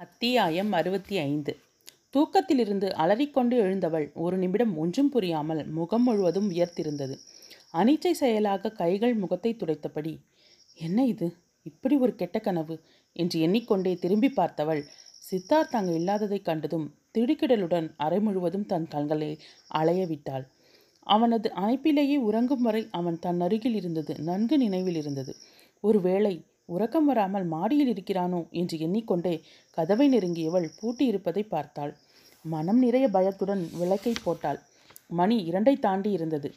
அத்தியாயம் அறுபத்தி ஐந்து. தூக்கத்திலிருந்து அலறிக்கொண்டு எழுந்தவள் ஒரு நிமிடம் ஒன்றும் புரியாமல் முகம் முழுவதும் உயர்த்திருந்தது அனிச்சை செயலாக கைகள் முகத்தை துடைத்தபடி என்ன இது? இப்படி ஒரு கெட்ட கனவு? என்று எண்ணிக்கொண்டே திரும்பி பார்த்தவள் சித்தார்த் அங்கு இல்லாததைக் கண்டதும் திடுக்கிடலுடன் அறை முழுவதும் தன் கண்களை அலைய விட்டாள். அவனது அணைப்பிலேயே உறங்கும் வரை அவன் தன் அருகில் இருந்தது நன்கு நினைவில் இருந்தது. ஒருவேளை உறக்கம் வராமல் மாடியில் இருக்கிறானோ என்று எண்ணிக்கொண்டே கதவை நெருங்கியவள் பூட்டியிருப்பதை பார்த்தாள். மனம் நிறைய பயத்துடன் விளக்கை போட்டாள். மணி இரண்டை தாண்டி இருந்தது.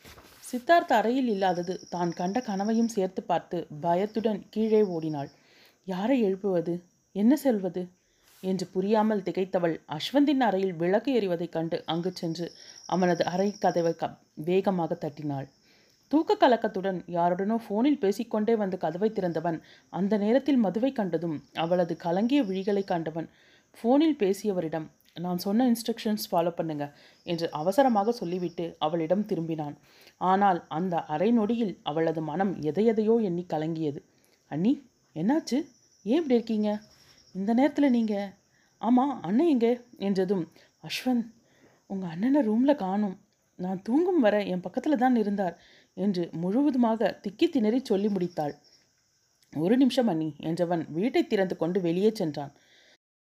சித்தார்த் அறையில் இல்லாதது தான் கண்ட கனவையும் சேர்த்து பார்த்து பயத்துடன் கீழே ஓடினாள். யாரை எழுப்புவது? என்ன செல்வது? என்று புரியாமல் திகைத்தவள் அஸ்வந்தின் அறையில் விளக்கு எறிவதைக் கண்டு அங்கு சென்று அவனது அறை கதவை க வேகமாக தட்டினாள். தூக்க கலக்கத்துடன் யாருடனோ ஃபோனில் பேசிக்கொண்டே வந்து கதவை திறந்தவன். அந்த நேரத்தில் மதுவை கண்டதும் அவளது கலங்கிய விழிகளை கண்டவன். ஃபோனில் பேசியவரிடம் நான் சொன்ன இன்ஸ்ட்ரக்ஷன்ஸ் ஃபாலோ பண்ணுங்க என்று அவசரமாக சொல்லிவிட்டு அவளிடம் திரும்பினான். ஆனால் அந்த அரை நொடியில் அவளது மனம் எதையெதையோ எண்ணி கலங்கியது. அண்ணி என்னாச்சு? ஏன் இப்படி இருக்கீங்க? இந்த நேரத்தில் நீங்கள் ஆமாம் அண்ணன் எங்கே? என்றதும் அஸ்வந்த் உங்கள் அண்ணனை ரூமில் காணும். நான் தூங்கும் வரை என் பக்கத்தில் தான் இருந்தார். என்று முழுவதுமாக திக்கி திணறி சொல்லி முடித்தாள். ஒரு நிமிஷம் அண்ணி என்றவன் வீட்டை திறந்து கொண்டு வெளியே சென்றான்.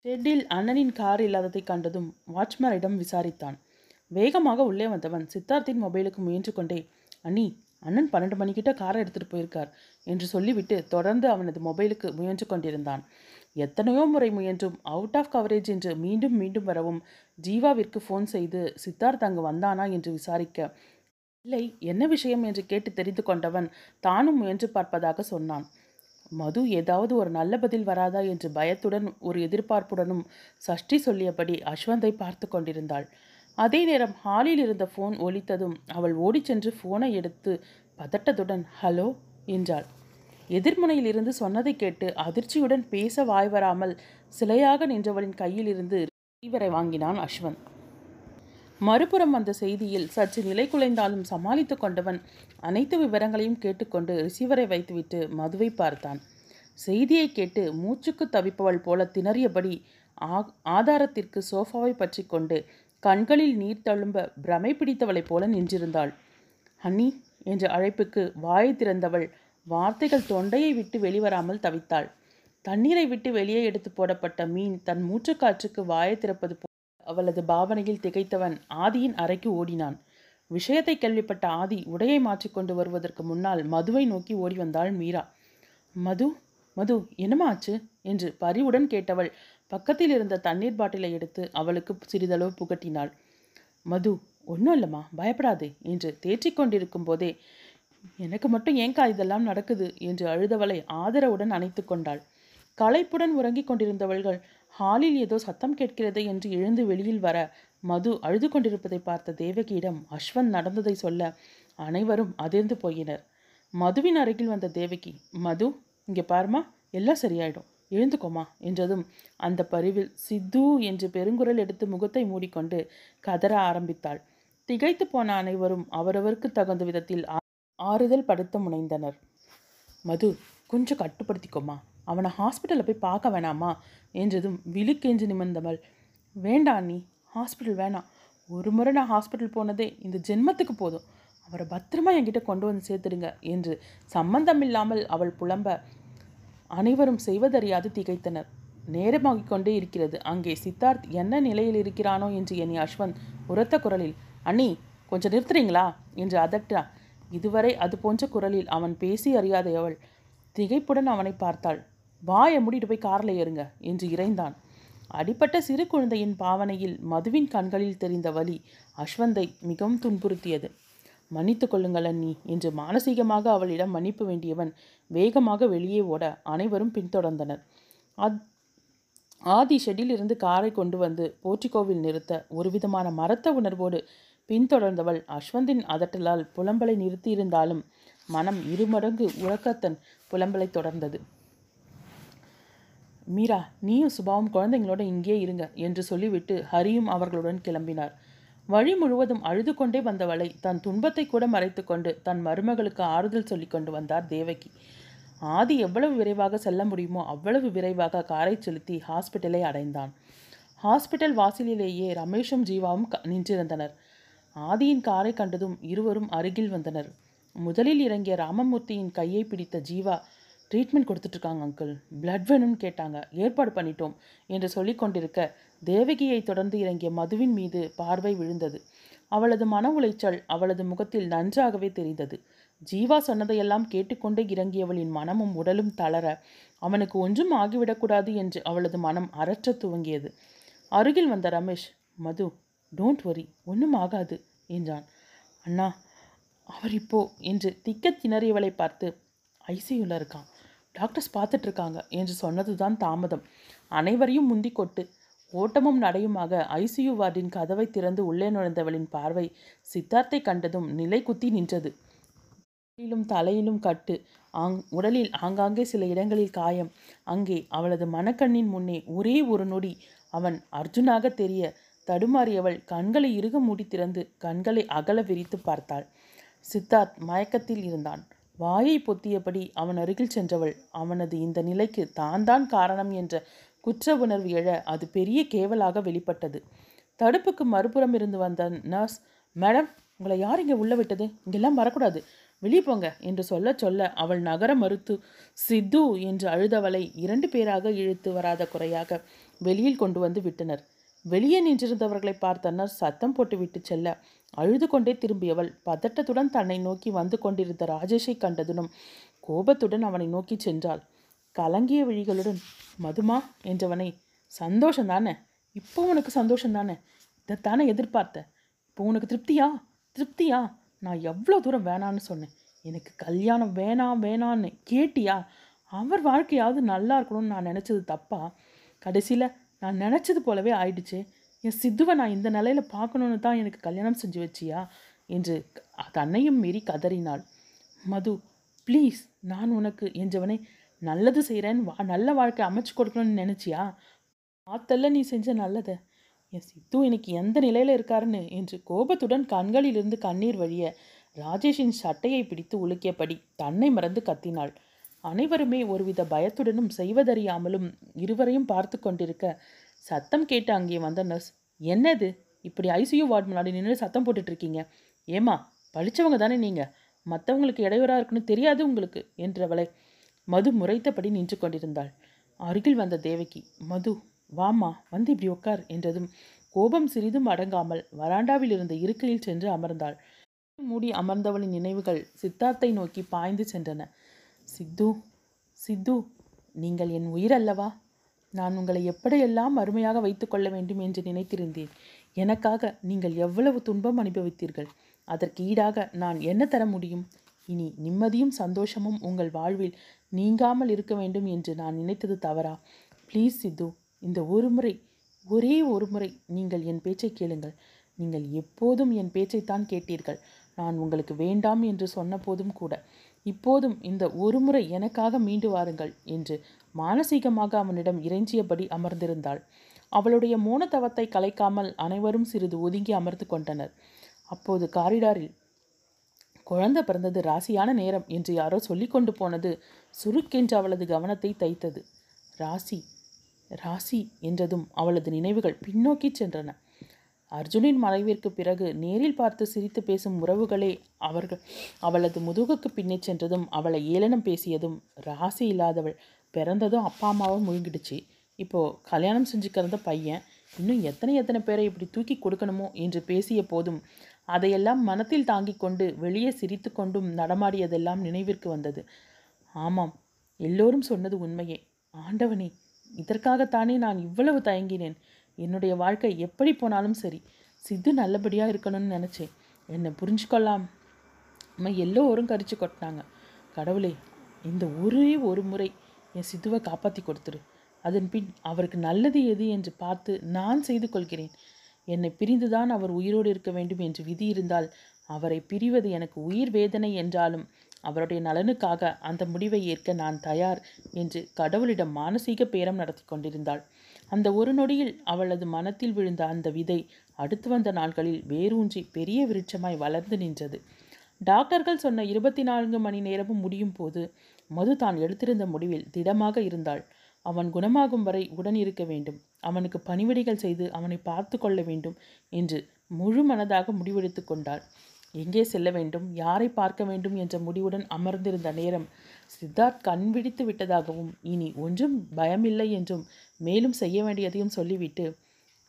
ஷெட்டில் அண்ணனின் கார் இல்லாததை கண்டதும் வாட்ச்மேனிடம் விசாரித்தான். வேகமாக உள்ளே வந்தவன் சித்தார்த்தின் மொபைலுக்கு முயன்று கொண்டே அண்ணி அண்ணன் பன்னெண்டு மணிக்கிட்ட காரை எடுத்துகிட்டு போயிருக்கார் என்று சொல்லிவிட்டு தொடர்ந்து அவனது மொபைலுக்கு முயன்று கொண்டிருந்தான். எத்தனையோ முறை முயன்றும் அவுட் ஆஃப் கவரேஜ் என்று மீண்டும் மீண்டும் வரவும் ஜீவாவிற்கு ஃபோன் செய்து சித்தார்த் அங்கு வந்தானா? என்று விசாரிக்க இல்லை என்ன விஷயம் என்று கேட்டு தெரிந்து கொண்டவன் தானும் முயன்று பார்ப்பதாக சொன்னான். மது ஏதாவது ஒரு நல்ல பதில் வராதா என்று பயத்துடன் ஒரு எதிர்பார்ப்புடனும் சஷ்டி சொல்லியபடி அஸ்வந்தை பார்த்து கொண்டிருந்தாள். அதே நேரம் ஹாலில் இருந்த ஃபோன் ஒலித்ததும் அவள் ஓடிச் சென்று ஃபோனை எடுத்து பதட்டத்துடன் ஹலோ என்றாள். எதிர்முனையில் இருந்து சொன்னதை கேட்டு அதிர்ச்சியுடன் பேச வாய் வராமல் சிலையாக நின்றவளின் கையில் இருந்து ரிசீவரை வாங்கினான் அஸ்வந்த். மறுபுறம் வந்த செய்தியில் சற்று நிலை குலைந்தாலும் சமாளித்து கொண்டவன் அனைத்து விவரங்களையும் கேட்டுக்கொண்டு ரிசீவரை வைத்துவிட்டு மதுவை பார்த்தான். செய்தியை கேட்டு மூச்சுக்கு தவிப்பவள் போல திணறியபடி ஆ ஆதாரத்திற்கு சோஃபாவை பற்றி கொண்டு கண்களில் நீர் தழும்ப பிரமை பிடித்தவளைப் போல நின்றிருந்தாள். ஹன்னி என்ற அழைப்புக்கு வாயை திறந்தவள் வார்த்தைகள் தொண்டையை விட்டு வெளிவராமல் தவித்தாள். தண்ணீரை விட்டு வெளியே எடுத்து போடப்பட்ட மீன் தன் மூச்சுக்காற்றுக்கு வாயை திறப்பது போ அவளது பாவனையில் திகைத்தவன் ஆதியின் அறைக்கு ஓடினான். விஷயத்தை கேள்விப்பட்ட ஆதி உடையை மாற்றிக்கொண்டு வருவதற்கு முன்னால் மதுவை நோக்கி ஓடி வந்தாள் மீரா. மது மது என்னமா ஆச்சு? என்று பரிவுடன் கேட்டவள் பக்கத்தில் இருந்த தண்ணீர் பாட்டிலை எடுத்து அவளுக்கு சிறிதளவு புகட்டினாள். மது ஒன்றும் இல்லைம்மா பயப்படாதே என்று தேற்றிக் கொண்டிருக்கும் போதே எனக்கு மட்டும் ஏங்கா இதெல்லாம் நடக்குது என்று அழுதவளை ஆதரவுடன் அணைத்து கொண்டாள். களைப்புடன் உறங்கிக் கொண்டிருந்தவள்கள் ஹாலில் ஏதோ சத்தம் கேட்கிறது என்று எழுந்து வெளியில் வர மது அழுது கொண்டிருப்பதை பார்த்த தேவகியிடம் அஸ்வந்த் நடந்ததை சொல்ல அனைவரும் அதிர்ந்து போயினர். மதுவின் அருகில் வந்த தேவகி மது இங்கே பாருமா எல்லாம் சரியாயிடும். எழுந்துக்கோமா என்றதும் அந்த பரிவில் சித்து என்று பெருங்குரல் எடுத்து முகத்தை மூடிக்கொண்டு கதற ஆரம்பித்தாள். திகைத்து போன அனைவரும் அவரவருக்கு தகுந்த விதத்தில் ஆறுதல் படுத்த முனைந்தனர். மது கொஞ்சம் கட்டுப்படுத்திக்கோமா அவனை ஹாஸ்பிட்டலில் போய் பார்க்க வேணாமா? என்றதும் விழுக்கெஞ்சு நிமிர்ந்தவள். வேண்டாம் நீ ஹாஸ்பிட்டல் வேணாம். ஒரு முறை நான் ஹாஸ்பிட்டல் போனதே இந்த ஜென்மத்துக்கு போதும். அவரை பத்திரமா என்கிட்ட கொண்டு வந்து சேர்த்துடுங்க என்று சம்பந்தம் இல்லாமல் அவள் புலம்ப. அனைவரும் செய்வதறியாது திகைத்தனர். நேரமாகிக் கொண்டே இருக்கிறது. அங்கே சித்தார்த் என்ன நிலையில் இருக்கிறானோ? என்று எண்ணி அஸ்வந்த் உரத்த குரலில் அண்ணி கொஞ்சம் நிறுத்துறீங்களா? என்று அதட்டான். இதுவரை அது போன்ற குரலில் அவன் பேசி அறியாதவள் திகைப்புடன் அவனை பார்த்தாள். வாயை மூடிட்டு போய் காரில் ஏறுங்க என்று இறைந்தான். அடிப்பட்ட சிறு குழந்தையின் பாவனையில் மதுவின் கண்களில் தெரிந்த வலி அஸ்வந்தை மிகவும் துன்புறுத்தியது. மன்னித்து கொள்ளுங்கள் அண்ணி என்று மானசீகமாக அவளிடம் மன்னிப்பு வேண்டியவன் வேகமாக வெளியே ஓட அனைவரும் பின்தொடர்ந்தனர். அத் ஆதி ஷெட்டில் இருந்து காரை கொண்டு வந்து போர்ட்டிகோவில் நிறுத்த ஒருவிதமான மரத்த உணர்வோடு பின்தொடர்ந்தவள் அஸ்வந்தின் அதட்டலால் புலம்பலை நிறுத்தியிருந்தாலும் மனம் இருமடங்கு உறக்கத்தன் புலம்பலை தொடர்ந்தது. மீரா நீயும் சுபாவும் குழந்தைங்களோட இங்கே இருங்க என்று சொல்லிவிட்டு ஹரியும் அவர்களுடன் கிளம்பினார். வழி முழுவதும் அழுது கொண்டே வந்தவளை தன் துன்பத்தை கூட மறைத்து கொண்டு தன் மருமகளுக்கு ஆறுதல் சொல்லி கொண்டு வந்தார் தேவகி. ஆதி எவ்வளவு விரைவாக செல்ல முடியுமோ அவ்வளவு விரைவாக காரை செலுத்தி ஹாஸ்பிட்டலை அடைந்தான். ஹாஸ்பிட்டல் வாசலிலேயே ரமேஷும் ஜீவாவும் க- நின்றிருந்தனர். ஆதியின் காரை கண்டதும் இருவரும் அருகில் வந்தனர். முதலில் இறங்கிய ராமமூர்த்தியின் கையை பிடித்த ஜீவா ட்ரீட்மெண்ட் கொடுத்துட்ருக்காங்க அங்கிள். பிளட் வேணும்னு கேட்டாங்க. ஏற்பாடு பண்ணிட்டோம் என்று சொல்லி கொண்டிருக்க தேவகியை தொடர்ந்து இறங்கிய மதுவின் மீது பார்வை விழுந்தது. அவளது மன உளைச்சல் அவளது முகத்தில் நன்றாகவே தெரிந்தது. ஜீவா சொன்னதையெல்லாம் கேட்டுக்கொண்டே இறங்கியவளின் மனமும் உடலும் தளர அவனுக்கு ஒன்றும் ஆகிவிடக்கூடாது என்று அவளது மனம் அரற்றத் துவங்கியது. அருகில் வந்த ரமேஷ் மது டோன்ட் வரி ஒன்றும் ஆகாது என்றான். அண்ணா அவர் இப்போ என்று திக்கத் திணறியவளை பார்த்து ஐசியூவில் இருக்கான். டாக்டர்ஸ் பார்த்துட்டு இருக்காங்க என்று சொன்னதுதான் தாமதம். அனைவரையும் முந்தி கொட்டு ஓட்டமும் நடையுமாக ஐசியூ வார்டின் கதவை திறந்து உள்ளே நுழைந்தவளின் பார்வை சித்தார்த்தை கண்டதும் நிலை குத்தி நின்றது. உடலிலும் தலையிலும் கட்டு. ஆங் உடலில் ஆங்காங்கே சில இடங்களில் காயம். அங்கே அவளது மனக்கண்ணின் முன்னே ஒரே ஒரு நொடி. அவன் அர்ஜுனாக தெரிய தடுமாறியவள் கண்களை இறுக மூடி திறந்து கண்களை அகல விரித்து பார்த்தாள். சித்தார்த் மயக்கத்தில் இருந்தான். வாயை பொத்தியபடி அவன் அருகில் சென்றவள். அவனது இந்த நிலைக்கு தான் தான் காரணம் என்ற குற்ற உணர்வு எழ அது பெரிய கேவலாக வெளிப்பட்டது. தடுப்புக்கு மறுபுறம் இருந்து வந்த நர்ஸ் மேடம் உங்களை யார் இங்கே உள்ள விட்டது? இங்கெல்லாம் வரக்கூடாது. வெளியே போங்க என்று சொல்ல சொல்ல அவள் நகர மறுத்து சித்து என்று அழுதவளை இரண்டு பேராக இழுத்து வராத குறையாக வெளியில் கொண்டு வந்து விட்டனர். வெளியே நின்றிருந்தவர்களை பார்த்த சத்தம் போட்டுவிட்டு செல்ல அழுது கொண்டே திரும்பியவள் பதட்டத்துடன் தன்னை நோக்கி வந்து கொண்டிருந்த ராஜேஷை கண்டதுனும் கோபத்துடன் அவனை நோக்கி சென்றாள். கலங்கிய விழிகளுடன் மதுமா என்றவனை சந்தோஷம் தானே இப்போ உனக்கு சந்தோஷம் தானே இதைத்தானே எதிர்பார்த்த? இப்போ உனக்கு திருப்தியா? திருப்தியா? நான் எவ்வளோ தூரம் வேணான்னு சொன்னேன். எனக்கு கல்யாணம் வேணாம் வேணான்னு கேட்டியா? அவர் வாழ்க்கையாவது நல்லா இருக்கணும்னு நான் நினச்சது தப்பா? கடைசியில் நான் நினச்சது போலவே ஆயிடுச்சு. என் சித்துவை நான் இந்த நிலையில் பார்க்கணுன்னு தான் எனக்கு கல்யாணம் செஞ்சு வச்சியா? என்று தன்னையும் மீறி கதறினாள். மது ப்ளீஸ் நான் உனக்கு என்றவனை நல்லது செய்கிறேன் வா நல்ல வாழ்க்கை அமைச்சு கொடுக்கணும்னு நினச்சியா? பார்த்தல்ல நீ செஞ்ச நல்லதை. என் சித்து எனக்கு எந்த நிலையில் இருக்காருன்னு என்று கோபத்துடன் கண்களிலிருந்து கண்ணீர் வழிய ராஜேஷின் சட்டையை பிடித்து உலுக்கியபடி தன்னை மறந்து கத்தினாள். அனைவருமே ஒருவித பயத்துடனும் செய்வதறியாமலும் இருவரையும் பார்த்து கொண்டிருக்க சத்தம் கேட்டு அங்கே வந்த நர்ஸ் என்னது? இப்படி ஐசியூ வார்டு முன்னாடி நின்று சத்தம் போட்டுட்டு இருக்கீங்க ஏமா படிச்சவங்க தானே நீங்கள் மற்றவங்களுக்கு இடையூறாக இருக்குன்னு தெரியாது உங்களுக்கு? என்றவளை மது முறைத்தபடி நின்று கொண்டிருந்தாள். அருகில் வந்த தேவகி மது வாமா வந்து இப்படி உட்கார் என்றதும் கோபம் சிறிதும் அடங்காமல் வராண்டாவில் இருந்த இருக்கையில் சென்று அமர்ந்தாள். மூடி அமர்ந்தவளின் நினைவுகள் சித்தார்த்தை நோக்கி பாய்ந்து சென்றன. சித்து சித்து நீங்கள் என் உயிர் அல்லவா நான் உங்களை எப்படியெல்லாம் அருமையாக வைத்துக்கொள்ள வேண்டும் என்று நினைத்திருந்தேன். எனக்காக நீங்கள் எவ்வளவு துன்பம் அனுபவித்தீர்கள்? அதற்கு ஈடாக நான் என்ன தர முடியும்? இனி நிம்மதியும் சந்தோஷமும் உங்கள் வாழ்வில் நீங்காமல் இருக்க வேண்டும் என்று நான் நினைத்தது தவறா? ப்ளீஸ் சித்து இந்த ஒரு முறை ஒரே ஒரு முறை நீங்கள் என் பேச்சை கேளுங்கள். நீங்கள் எப்போதும் என் பேச்சைத்தான் கேட்டீர்கள். நான் உங்களுக்கு வேண்டாம் என்று சொன்ன போதும் கூட. இப்போதும் இந்த ஒருமுறை எனக்காக மீண்டு வாருங்கள் என்று மானசீகமாக அவனிடம் இறைஞ்சியபடி அமர்ந்திருந்தாள். அவளுடைய மோனத்தவத்தை கலைக்காமல் அனைவரும் சிறிது ஒதுங்கி அமர்ந்து கொண்டனர். அப்போது காரிடாரில் குழந்தை பிறந்தது ராசியான நேரம் என்று யாரோ சொல்லிக்கொண்டு போனது சுருக்கென்று அவளது கவனத்தை தைத்தது. ராசி ராசி என்றதும் அவளது நினைவுகள் பின்னோக்கி சென்றன. அர்ஜுனின் மறைவிற்கு பிறகு நேரில் பார்த்து சிரித்து பேசும் உறவுகளே அவர்கள். அவளது முதுகுக்கு பின்னே சென்றதும் அவளை ஏளனம் பேசியதும் ராசி இல்லாதவள். பிறந்ததும் அப்பா அம்மாவும் முழுங்கிடுச்சு. இப்போது கல்யாணம் செஞ்சுக்கிறத பையன் இன்னும் எத்தனை எத்தனை பேரை இப்படி தூக்கி கொடுக்கணுமோ என்று பேசிய போதும் அதையெல்லாம் மனத்தில் தாங்கிக் கொண்டு வெளியே சிரித்து கொண்டும் நடமாடியதெல்லாம் நினைவிற்கு வந்தது. ஆமாம் எல்லோரும் சொன்னது உண்மையே. ஆண்டவனே இதற்காகத்தானே நான் இவ்வளவு தயங்கினேன். என்னுடைய வாழ்க்கை எப்படி போனாலும் சரி சித்து நல்லபடியாக இருக்கணும்னு நினச்சேன். என்னை புரிஞ்சுக்கொள்ளாம. அம்மா எல்லோரும் கரிச்சு கொட்டினாங்க. கடவுளே இந்த ஒரே ஒரு முறை என் சித்துவை காப்பாற்றி கொடுத்துரு. அதன் பின் அவருக்கு நல்லது எது என்று பார்த்து நான் செய்து கொள்கிறேன். என்னை பிரிந்துதான் அவர் உயிரோடு இருக்க வேண்டும் என்று விதி இருந்தால் அவரை பிரிவது எனக்கு உயிர் வேதனை என்றாலும் அவருடைய நலனுக்காக அந்த முடிவை ஏற்க நான் தயார் என்று கடவுளிடம் மானசீக பேரம் நடத்தி கொண்டிருந்தாள். அந்த ஒரு நொடியில் அவளது மனத்தில் விழுந்த அந்த விதை அடுத்து வந்த நாட்களில் வேரூன்றி பெரிய விருட்சமாய் வளர்ந்து நின்றது. டாக்டர்கள் சொன்ன இருபத்தி நான்கு மணி நேரமும் முடியும் போது மது தான் எடுத்திருந்த முடிவில் திடமாக இருந்தாள். அவன் குணமாகும் வரை உடன் இருக்க வேண்டும். அவனுக்கு பணிவிடைகள் செய்து அவனை பார்த்து கொள்ள வேண்டும் என்று முழு மனதாக முடிவெடுத்து கொண்டாள். எங்கே செல்ல வேண்டும்? யாரை பார்க்க வேண்டும்? என்ற முடிவுடன் அமர்ந்திருந்த நேரம் சித்தார்த் கண் விழித்து விட்டதாகவும் இனி ஒன்றும் பயமில்லை என்றும் மேலும் செய்ய வேண்டியதையும் சொல்லிவிட்டு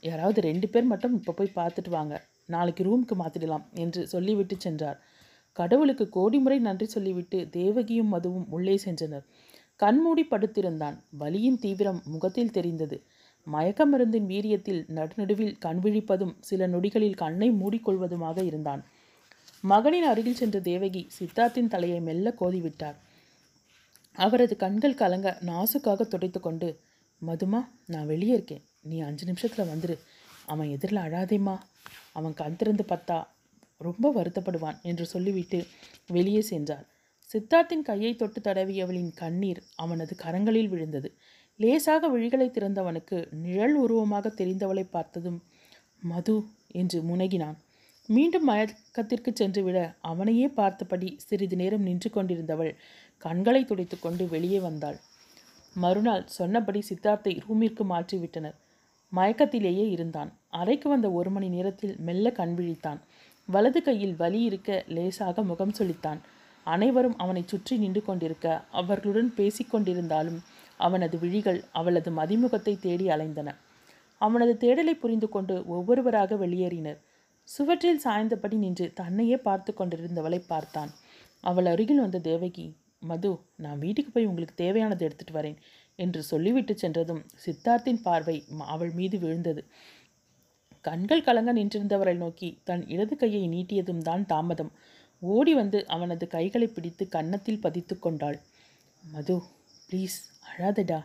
யாராவது ரெண்டு பேர் மட்டும் இப்போ போய் பார்த்துட்டு வாங்க. நாளைக்கு ரூமுக்கு மாற்றிடலாம் என்று சொல்லிவிட்டு சென்றார். கடவுளுக்கு கோடி முறை நன்றி சொல்லிவிட்டு தேவகியும் மதுவும் உள்ளே சென்றனர். கண்மூடி படுத்திருந்தான். வலியின் தீவிரம் முகத்தில் தெரிந்தது. மயக்க மருந்தின் வீரியத்தில் நடுநடுவில் கண் விழிப்பதும் சில நொடிகளில் கண்ணை மூடிக்கொள்வதுமாக இருந்தான். மகனின் அருகில் சென்ற தேவகி சித்தார்த்தின் தலையை மெல்ல கோதிவிட்டார். அவரது கண்கள் கலங்க நாசுக்காக துடைத்து கொண்டு மதுமா நான் வெளியே இருக்கேன். நீ அஞ்சு நிமிஷத்தில் வந்துரு. அவன் எதிரில் அழாதேம்மா. அவன் கண் திறந்து பார்த்தா ரொம்ப வருத்தப்படுவான் என்று சொல்லிவிட்டு வெளியே சென்றார். சித்தார்த்தின் கையை தொட்டு தடவியவளின் கண்ணீர் அவனது கரங்களில் விழுந்தது. லேசாக விழிகளை திறந்தவனுக்கு நிழல் உருவமாக தெரிந்தவளை பார்த்ததும் மது என்று முனகினான். மீண்டும் மயக்கத்திற்கு சென்றுவிட அவனையே பார்த்தபடி சிறிது நேரம் நின்று கொண்டிருந்தவள் கண்களை துடைத்துக்கொண்டு வெளியே வந்தாள். மறுநாள் சொன்னபடி சித்தார்த்தை ரூமிற்கு மாற்றிவிட்டனர். மயக்கத்திலேயே இருந்தான். அறைக்கு வந்த ஒரு மணி நேரத்தில் மெல்ல கண் விழித்தான். வலது கையில் வலி இருக்க லேசாக முகம் சொலித்தான் அனைவரும் அவனை சுற்றி நின்று கொண்டிருக்க அவர்களுடன் பேசிக்கொண்டிருந்தாலும் அவனது விழிகள் அவளது மதிமுகத்தை தேடி அலைந்தன. அவனது தேடலை புரிந்து கொண்டு ஒவ்வொருவராக வெளியேறினர். சுவற்றில் சாய்ந்தபடி நின்று தன்னையே பார்த்து கொண்டிருந்தவளை பார்த்தான். அவள் அருகில் வந்த தேவகி மது நான் வீட்டுக்கு போய் உங்களுக்கு தேவையானதை எடுத்துட்டு வரேன் என்று சொல்லிவிட்டு சென்றதும் சித்தார்த்தின் பார்வை அவள் மீது விழுந்தது. கண்கள் கலங்க நின்றிருந்தவரை நோக்கி தன் இடது கையை நீட்டியதும் தான் தாமதம். ஓடி வந்து அவனது கைகளை பிடித்து கன்னத்தில் பதித்து கொண்டாள். மது ப்ளீஸ் அழாதடா.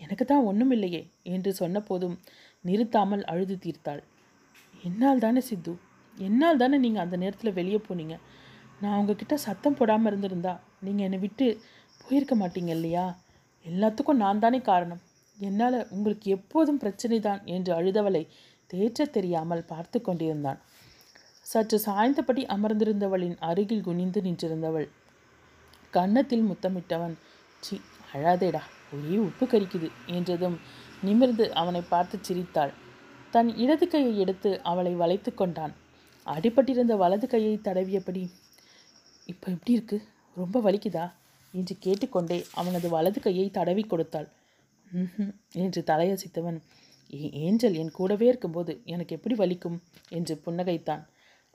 எனக்கு தான் ஒன்றும் இல்லையே என்று சொன்னபோதும் நிறுத்தாமல் அழுது தீர்த்தாள். என்னால் தானே சித்து? என்னால் தானே நீங்கள் அந்த நேரத்தில் வெளியே போனீங்க? நான் உங்ககிட்ட சத்தம் போடாமல் இருந்திருந்தா நீங்கள் என்னை விட்டு போயிருக்க மாட்டீங்க இல்லையா? எல்லாத்துக்கும் நான் தானே காரணம். என்னால் உங்களுக்கு எப்போதும் பிரச்சனை தான் என்று அழுதவளை தேற்றத் தெரியாமல் பார்த்து கொண்டிருந்தான். சற்று சாய்ந்தபடி அமர்ந்திருந்தவளின் அருகில் குனிந்து நின்றிருந்தவள். கன்னத்தில் முத்தமிட்டவன் சி அழாதேடா ஒரே உப்பு கரிக்குது என்றதும் நிமிர்ந்து அவனை பார்த்து சிரித்தாள். தன் இடது கையை எடுத்து அவளை வளைத்து கொண்டான். அடிபட்டிருந்த வலது கையை தடவியபடி இப்போ எப்படி இருக்கு? ரொம்ப வலிக்குதா? என்று கேட்டுக்கொண்டே அவனது வலது கையை தடவி கொடுத்தாள். என்று தலையசைத்தவன் "ஏ- ஏஞ்சல் என் கூடவே இருக்கும்போது எனக்கு எப்படி வலிக்கும்? என்று புன்னகைத்தான்.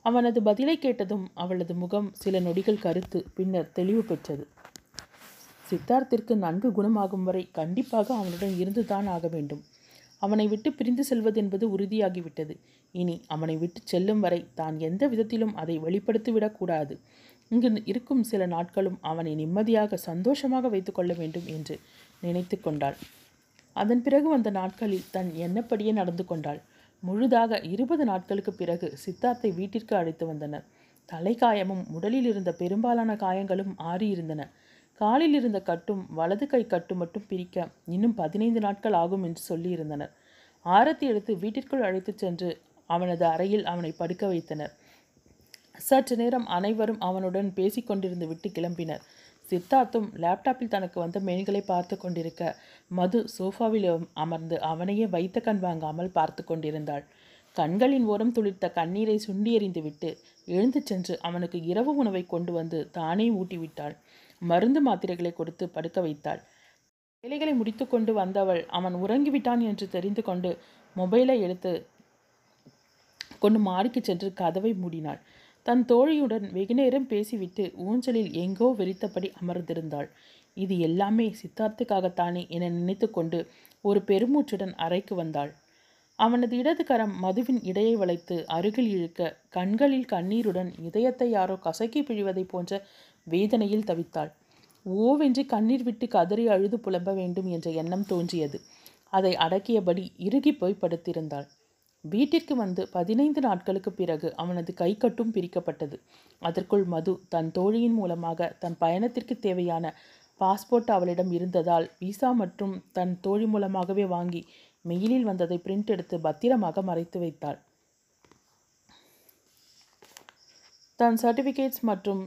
அவனது பதிலை கேட்டதும் அவளது முகம் சில நொடிகள் கருத்து பின்னர் தெளிவு பெற்றது. சித்தார்த்திற்கு நன்கு குணமாகும் வரை கண்டிப்பாக அவனுடன் இருந்துதான் ஆக வேண்டும். அவனை விட்டு பிரிந்து செல்வதென்பது உறுதியாகிவிட்டது. இனி அவனை விட்டு செல்லும் வரை தான் எந்த விதத்திலும் அதை வெளிப்படுத்திவிடக்கூடாது இங்கு இருக்கும் சில நாட்களும் அவனை நிம்மதியாக சந்தோஷமாக வைத்துக்கொள்ள வேண்டும் என்று நினைத்து கொண்டாள். அதன் பிறகு வந்த நாட்களில் தன் எண்ணப்படியே நடந்து கொண்டாள். முழுதாக இருபது நாட்களுக்கு பிறகு சித்தார்த்தை வீட்டிற்கு அழைத்து வந்தனர். தலைக்காயமும் உடலில் இருந்த பெரும்பாலான காயங்களும் ஆறியிருந்தன. காலில் இருந்த கட்டும் வலது கை கட்டு மட்டும் பிரிக்க இன்னும் பதினைந்து நாட்கள் ஆகும் என்று சொல்லியிருந்தனர். ஆரத்தி எடுத்து வீட்டிற்குள் அழைத்துச் சென்று அவனது அறையில் அவனை படுக்க வைத்தனர். சற்று நேரம் அனைவரும் அவனுடன் பேசிக்கொண்டிருந்து விட்டு கிளம்பினர். சித்தார்த்தும் லேப்டாப்பில் தனக்கு வந்த மெயின்களை பார்த்து கொண்டிருக்க மது சோஃபாவில் அமர்ந்து அவனையே வைத்த கண் வாங்காமல் பார்த்து கொண்டிருந்தாள். கண்களின் ஓரம் துளிர்த்த கண்ணீரை சுண்டி எழுந்து சென்று அவனுக்கு இரவு உணவை கொண்டு வந்து தானே ஊட்டிவிட்டாள். மருந்து மாத்திரைகளை கொடுத்து படுக்க வைத்தாள். வேலைகளை முடித்துக்கொண்டு வந்தவள் அவன் உறங்கிவிட்டான் என்று தெரிந்து கொண்டு மொபைலை எடுத்து கொண்டு மாடிக்கு சென்று கதவை மூடினாள். தன் தோழியுடன் வெகுநேரம் பேசிவிட்டு ஊஞ்சலில் எங்கோ வெறித்தபடி அமர்ந்திருந்தாள். இது எல்லாமே சித்தார்த்துக்காகத்தானே என நினைத்து கொண்டு ஒரு பெருமூச்சுடன் அறைக்கு வந்தாள். அவனது இடது கரம் மதுவின் இடையை வளைத்து அருகில் இழுக்க கண்களில் கண்ணீருடன் இதயத்தை யாரோ கசக்கி பிழிவதைப் போன்ற வேதனையில் தவித்தாள். ஓவென்று கண்ணீர் விட்டு கதறி அழுது புலம்ப வேண்டும் என்ற எண்ணம் தோன்றியது. அதை அடக்கியபடி இறுகி போய் படுத்திருந்தாள். வீட்டிற்கு வந்து பதினைந்து நாட்களுக்கு பிறகு அவனது கைக்கட்டும் பிரிக்கப்பட்டது. அதற்குள் மது தன் தோழியின் மூலமாக தன் பயணத்திற்கு தேவையான பாஸ்போர்ட் அவளிடம் இருந்ததால் விசா மற்றும் தன் தோழி மூலமாகவே வாங்கி மெயிலில் வந்ததை பிரிண்ட் எடுத்து பத்திரமாக மறைத்து வைத்தாள். தன் சர்டிஃபிகேட்ஸ் மற்றும்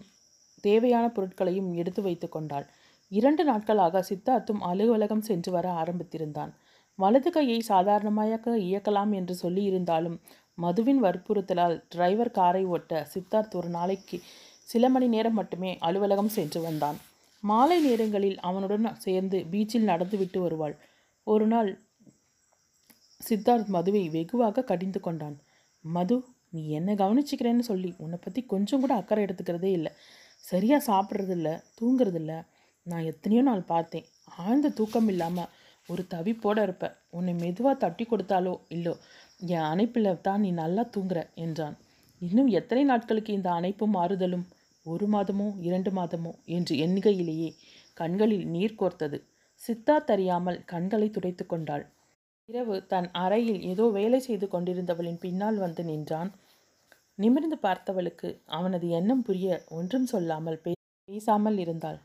தேவையான பொருட்களையும் எடுத்து வைத்து கொண்டாள். இரண்டு நாட்களாக சித்தார்த்தும் அலுவலகம் சென்று வர ஆரம்பித்திருந்தான். வலது கையை சாதாரணமாக இயக்கலாம் என்று சொல்லியிருந்தாலும் மதுவின் வற்புறுத்தலால் டிரைவர் காரை ஓட்ட சித்தார்த் ஒரு நாளைக்கு சில மணி நேரம் மட்டுமே அலுவலகம் சென்று வந்தான். மாலை நேரங்களில் அவனுடன் சேர்ந்து பீச்சில் நடந்துவிட்டு வருவாள். ஒரு நாள் சித்தார்த் மதுவை வெகுவாக கடிந்து கொண்டான். மது நீ என்ன கவனிச்சுக்கிறேன்னு சொல்லி உன்னை பற்றி கொஞ்சம் கூட அக்கறை எடுத்துக்கிறதே இல்லை. சரியாக சாப்பிட்றதில்ல தூங்குறதில்ல. நான் எத்தனையோ நாள் பார்த்தேன். ஆழ்ந்த தூக்கம் இல்லாமல் ஒரு தவிப்போட இருப்ப. உன்னை மெதுவாக தட்டி கொடுத்தாலோ இல்லோ என் அணைப்பில் தான் நீ நல்லா தூங்குற என்றான். இன்னும் எத்தனை நாட்களுக்கு இந்த அணைப்பும் மாறுதலும்? ஒரு மாதமோ இரண்டு மாதமோ என்று எண்ணுகையிலேயே கண்களில் நீர் கோர்த்தது. சித்தா தெரியாமல் கண்களை துடைத்து கொண்டாள். இரவு தன் அறையில் ஏதோ வேலை செய்து கொண்டிருந்தவளின் பின்னால் வந்து நின்றான். நிமிர்ந்து பார்த்தவளுக்கு அவனது எண்ணம் புரிய ஒன்றும் சொல்லாமல் பேசாமல் இருந்தாள்.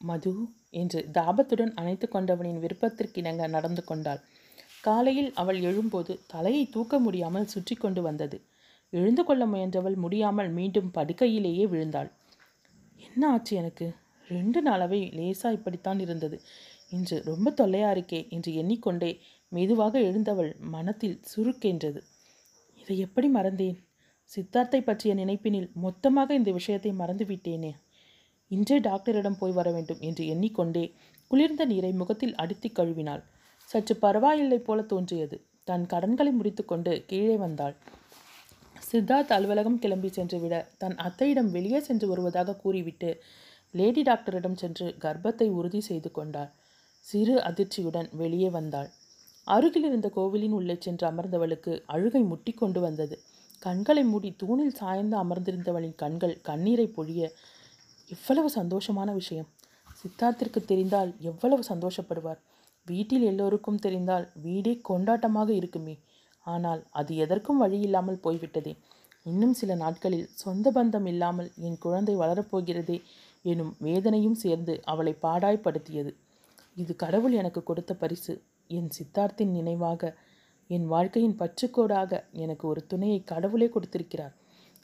மது என்று தாபத்துடன் அணைத்து கொண்டவனின் விருப்பத்திற்கிணங்க நடந்து கொண்டாள். காலையில் அவள் எழும்போது தலையை தூக்க முடியாமல் சுற்றி கொண்டு வந்தது. எழுந்து கொள்ள முயன்றவள் முடியாமல் மீண்டும் படுக்கையிலேயே விழுந்தாள். என்ன ஆச்சு எனக்கு? ரெண்டு நாளாவே லேசா இப்படித்தான் இருந்தது. இன்று ரொம்ப தொல்லையா இருக்கே என்று எண்ணிக்கொண்டே மெதுவாக எழுந்தவள் மனத்தில் சுருக்கென்றது. இதை எப்படி மறந்தேன்? சித்தார்த்தை பற்றிய நினைப்பினில் மொத்தமாக இந்த விஷயத்தை மறந்துவிட்டேனே. இன்றே டாக்டரிடம் போய் வர வேண்டும் என்று எண்ணிக்கொண்டே குளிர்ந்த நீரை முகத்தில் அடித்து கழுவினாள். சற்று பரவாயில்லை போல தோன்றியது. தன் கடன்களை முடித்துக்கொண்டு கீழே வந்தாள். சித்தார்த் அலுவலகம் கிளம்பி சென்றுவிட தன் அத்தையிடம் வெளியே சென்று வருவதாக கூறிவிட்டு லேடி டாக்டரிடம் சென்று கர்ப்பத்தை உறுதி செய்து கொண்டாள். சிறு அதிர்ச்சியுடன் வெளியே வந்தாள். அருகில் இருந்த கோவிலின் உள்ளே சென்று அமர்ந்தவளுக்கு அழுகை முட்டி கொண்டு வந்தது. கண்களை மூடி தூணில் சாய்ந்து அமர்ந்திருந்தவளின் கண்கள் கண்ணீரை பொழிய எவ்வளவு சந்தோஷமான விஷயம். சித்தார்த்திற்கு தெரிந்தால் எவ்வளவு சந்தோஷப்படுவார். வீட்டில் எல்லோருக்கும் தெரிந்தால் வீடே கொண்டாட்டமாக இருக்குமே. ஆனால் அது எதற்கும் வழியில்லாமல் போய்விட்டதே. இன்னும் சில நாட்களில் சொந்த பந்தம் இல்லாமல் என் குழந்தை வளரப்போகிறதே எனும் வேதனையும் சேர்ந்து அவளை பாடாய்ப்படுத்தியது. இது கடவுள் எனக்கு கொடுத்த பரிசு. என் சித்தார்த்தின் நினைவாக என் வாழ்க்கையின் பற்றுக்கோடாக எனக்கு ஒரு துணையை கடவுளே கொடுத்திருக்கிறார்.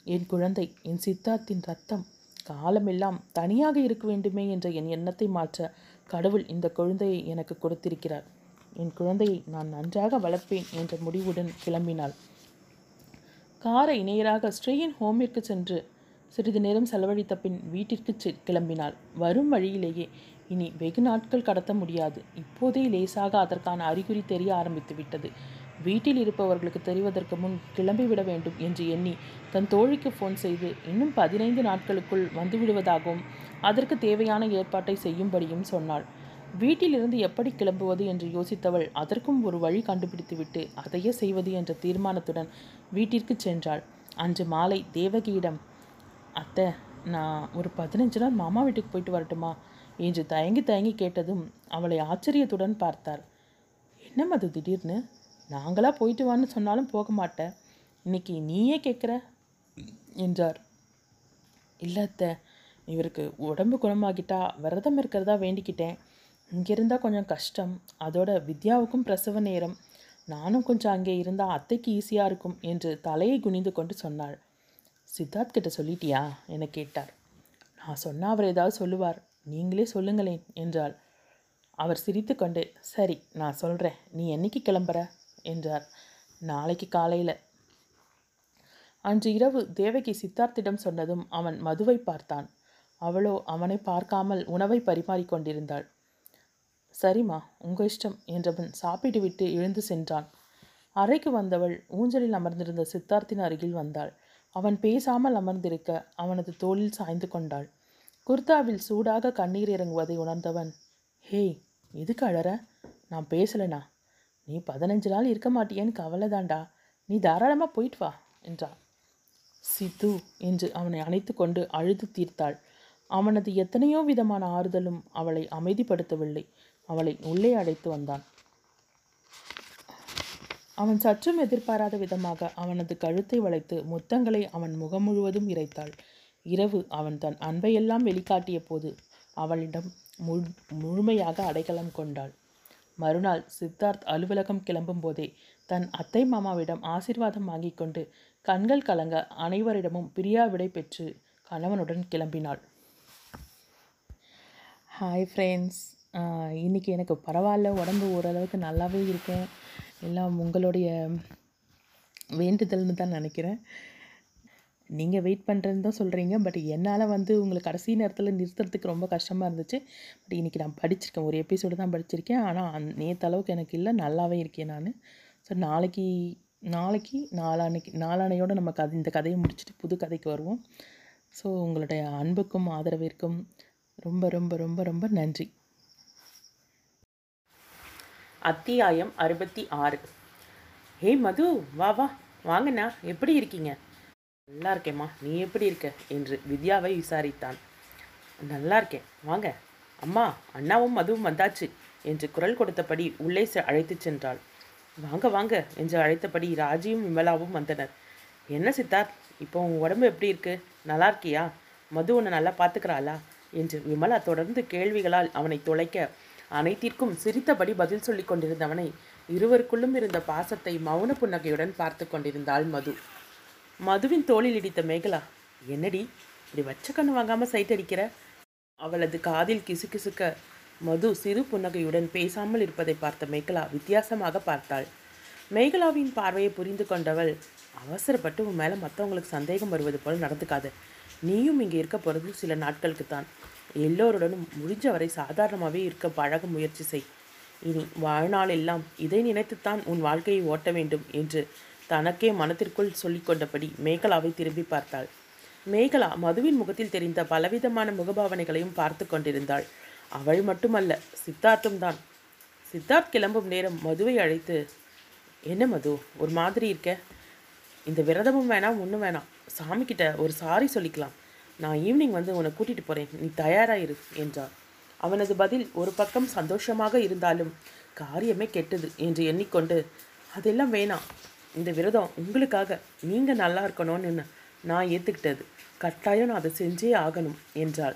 என் குழந்தை என் சித்தார்த்தின் ரத்தம் காலமெல்லாம் தனியாக இருக்க வேண்டுமே என்ற என் எண்ணத்தை மாற்ற கடவுள் இந்த குழந்தையை எனக்கு கொடுத்திருக்கிறார். என் குழந்தையை நான் நன்றாக வளர்ப்பேன் என்ற முடிவுடன் கிளம்பினாள். காரை நேராக ஸ்ரீயின் ஹோமிற்கு சென்று சிறிது நேரம் செலவழித்த பின் வீட்டிற்கு செ- கிளம்பினாள். வரும் வழியிலேயே இனி வெகு நாட்கள் கடத்த முடியாது. இப்போதே லேசாக அதற்கான அறிகுறி தெரிய ஆரம்பித்து விட்டது. வீட்டில் இருப்பவர்களுக்கு தெரிவதற்கு முன் கிளம்பிவிட வேண்டும் என்று எண்ணி தன் தோழிக்கு ஃபோன் செய்து இன்னும் பதினைந்து நாட்களுக்குள் வந்துவிடுவதாகவும் அதற்கு தேவையான ஏற்பாட்டை செய்யும்படியும் சொன்னாள். வீட்டிலிருந்து எப்படி கிளம்புவது என்று யோசித்தவள் அதற்கும் ஒரு வழி கண்டுபிடித்துவிட்டு அதையே செய்வது என்ற தீர்மானத்துடன் வீட்டிற்கு சென்றாள். அன்று மாலை தேவகியிடம் அத்தை நான் ஒரு பதினஞ்சு நாள் மாமா வீட்டுக்கு போயிட்டு வரட்டுமா? என்று தயங்கி தயங்கி கேட்டதும் அவளை ஆச்சரியத்துடன் பார்த்தார் என்ன மது திடீர்னு? நாங்களாக போயிட்டு வான்னு சொன்னாலும் போக மாட்டேன். இன்னைக்கு நீயே கேட்குற என்றார். இல்லை இவருக்கு உடம்பு குணமாகிட்டா விரதம் இருக்கிறதா வேண்டிக்கிட்டேன். இங்கே இருந்தால் கொஞ்சம் கஷ்டம். அதோட வித்யாவுக்கும் பிரசவ நேரம். நானும் கொஞ்சம் அங்கே இருந்தால் அத்தைக்கு ஈஸியாக இருக்கும் என்று தலையை குனிந்து கொண்டு சொன்னாள். சித்தார்த் கிட்ட சொல்லிட்டியா? என கேட்டார். நான் சொன்னால் அவர் ஏதாவது சொல்லுவார். நீங்களே சொல்லுங்களேன் என்றாள். அவர் சிரித்துக்கொண்டே சரி நான் சொல்கிறேன் நீ என்னைக்கு கிளம்புற? என்றார். நாளைக்கு காலையில். அன்று இரவு தேவகி சித்தார்த்திடம் சொன்னதும் அவன் மதுவை பார்த்தான். அவளோ அவனை பார்க்காமல் உணவை பரிமாறிக் கொண்டிருந்தாள். சரிம்மா உங்கள் இஷ்டம் என்றவன் சாப்பிட்டுவிட்டு எழுந்து சென்றான். அறைக்கு வந்தவள் ஊஞ்சலில் அமர்ந்திருந்த சித்தார்த்தின் அருகில் வந்தாள். அவன் பேசாமல் அமர்ந்திருக்க அவனது தோளில் சாய்ந்து கொண்டாள். குர்தாவில் சூடாக கண்ணீர் இறங்குவதை உணர்ந்தவன் ஹேய் எதுக்கு அழற? நான் பேசலனா? நீ பதினஞ்சு நாள் இருக்க மாட்டியேன்னு கவலைதான்டா. நீ தாராளமாக போயிட்டு வா என்றான் சித்து என்று அவனை அணைத்து கொண்டு அழுது தீர்த்தாள். அவனது எத்தனையோ விதமான ஆறுதலும் அவளை அமைதிப்படுத்தவில்லை. அவளை உள்ளே அழைத்து வந்தான். அவன் சற்றும் எதிர்பாராத விதமாக அவனது கழுத்தை வளைத்து முத்தங்களை அவன் முகம் முழுவதும் இறைத்தாள். இரவு அவன் தன் அன்பையெல்லாம் வெளிக்காட்டிய போது அவளிடம் முழு முழுமையாக அடைக்கலம் கொண்டாள். மறுநாள் சித்தார்த் அலுவலகம் கிளம்பும் போதே தன் அத்தை மாமாவிடம் ஆசீர்வாதம் வாங்கிக் கொண்டு கண்கள் கலங்க அனைவரிடமும் பிரியா விடை பெற்று கணவனுடன் கிளம்பினாள். ஹாய் ஃப்ரெண்ட்ஸ் இன்றைக்கி எனக்கு பரவாயில்ல. உடம்பு ஓரளவுக்கு நல்லாவே இருக்கேன். எல்லாம் உங்களுடைய வேண்டுதல்னு தான் நினைக்கிறேன். நீங்கள் வெயிட் பண்ணுறேன்னு தான் சொல்கிறீங்க பட் என்னால் வந்து உங்களுக்கு கடைசி நேரத்தில் நிறுத்துறதுக்கு ரொம்ப கஷ்டமாக இருந்துச்சு. பட் இன்றைக்கி நான் படிச்சிருக்கேன். ஒரு எபிசோடு தான் படிச்சிருக்கேன். ஆனால் அந் நேற்றளவுக்கு எனக்கு இல்லை. நல்லாவே இருக்கேன் நான். ஸோ நாளைக்கு நாளைக்கு நாளான்னைக்கு நாளானையோடு நம்ம கதை இந்த கதையை முடிச்சுட்டு புது கதைக்கு வருவோம். ஸோ உங்களுடைய அன்புக்கும் ஆதரவிற்கும் ரொம்ப ரொம்ப ரொம்ப ரொம்ப நன்றி. அத்தியாயம் அறுபத்தி ஆறு. ஹே மது வா வா. வாங்கண்ணா. எப்படி இருக்கீங்க? நல்லா இருக்கேம்மா. நீ எப்படி இருக்க? என்று வித்யாவை விசாரித்தான். நல்லா இருக்கேன். வாங்க. அம்மா அண்ணாவும் மதுவும் வந்தாச்சு என்று குரல் கொடுத்தபடி உள்ளே செ- அழைத்துச் சென்றாள். வாங்க வாங்க என்று அழைத்தபடி ராஜியும் விமலாவும் வந்தனர். என்ன சித்தார்த்? இப்போ உன் உடம்பு எப்படி இருக்கு? நல்லா இருக்கியா? மது உன்னை நல்லா பார்த்துக்கிறாளா என்று விமலா தொடர்ந்து கேள்விகளால் அவனை தொலைக்க அனைத்திற்கும் சிரித்தபடி பதில் சொல்லி கொண்டிருந்தவனை இருவருக்குள்ளும் இருந்த பாசத்தை மௌன புன்னகையுடன் பார்த்து கொண்டிருந்தாள் மது. மதுவின் தோளில் இடித்த மேகலா என்னடி இப்படி வச்ச கண்ணு வாங்காமல் சைட் அடிக்கிற? அவளது காதில் கிசுகிசுக்க மது சிறு புன்னகையுடன் பேசாமல் இருப்பதை பார்த்த மேகலா வித்தியாசமாக பார்த்தாள். மேகலாவின் பார்வையை புரிந்து கொண்டவள் அவசரப்பட்டு உன் மேலே மற்றவங்களுக்கு சந்தேகம் வருவது போல் நடந்துக்காது. நீயும் இங்கே இருக்க போகிறது சில நாட்களுக்கு தான். எல்லோருடனும் முடிஞ்சவரை சாதாரணமாகவே இருக்க பழக முயற்சி செய். இனி வாழ்நாள் எல்லாம் இதை நினைத்துத்தான் உன் வாழ்க்கையை ஓட்ட வேண்டும் என்று தனக்கே மனத்திற்குள் சொல்லிக்கொண்டபடி மேகலாவை திரும்பி பார்த்தாள். மேகலா மதுவின் முகத்தில் தெரிந்த பலவிதமான முகபாவனைகளையும் பார்த்து கொண்டிருந்தாள். அவள் மட்டுமல்ல சித்தார்த்தும் தான். சித்தார்த் கிளம்பும் நேரம் மதுவை அழைத்து என்ன மது ஒரு மாதிரி இருக்க? இந்த விரதமும் வேணாம் ஒன்றும் வேணாம். சாமிக்கிட்ட ஒரு சாரி சொல்லிக்கலாம். நான் ஈவினிங் வந்து உன்னை கூட்டிகிட்டு போகிறேன் நீ தயாராயிரு என்றார் அவனது பதில் ஒரு பக்கம் சந்தோஷமாக இருந்தாலும் காரியமே கெட்டது என்று எண்ணிக்கொண்டு அதெல்லாம் வேணாம். இந்த விரதம் உங்களுக்காக நீங்கள் நல்லா இருக்கணும்னு நான் ஏற்றுக்கிட்டது கட்டாயம் நான் அதை செஞ்சே ஆகணும் என்றாள்.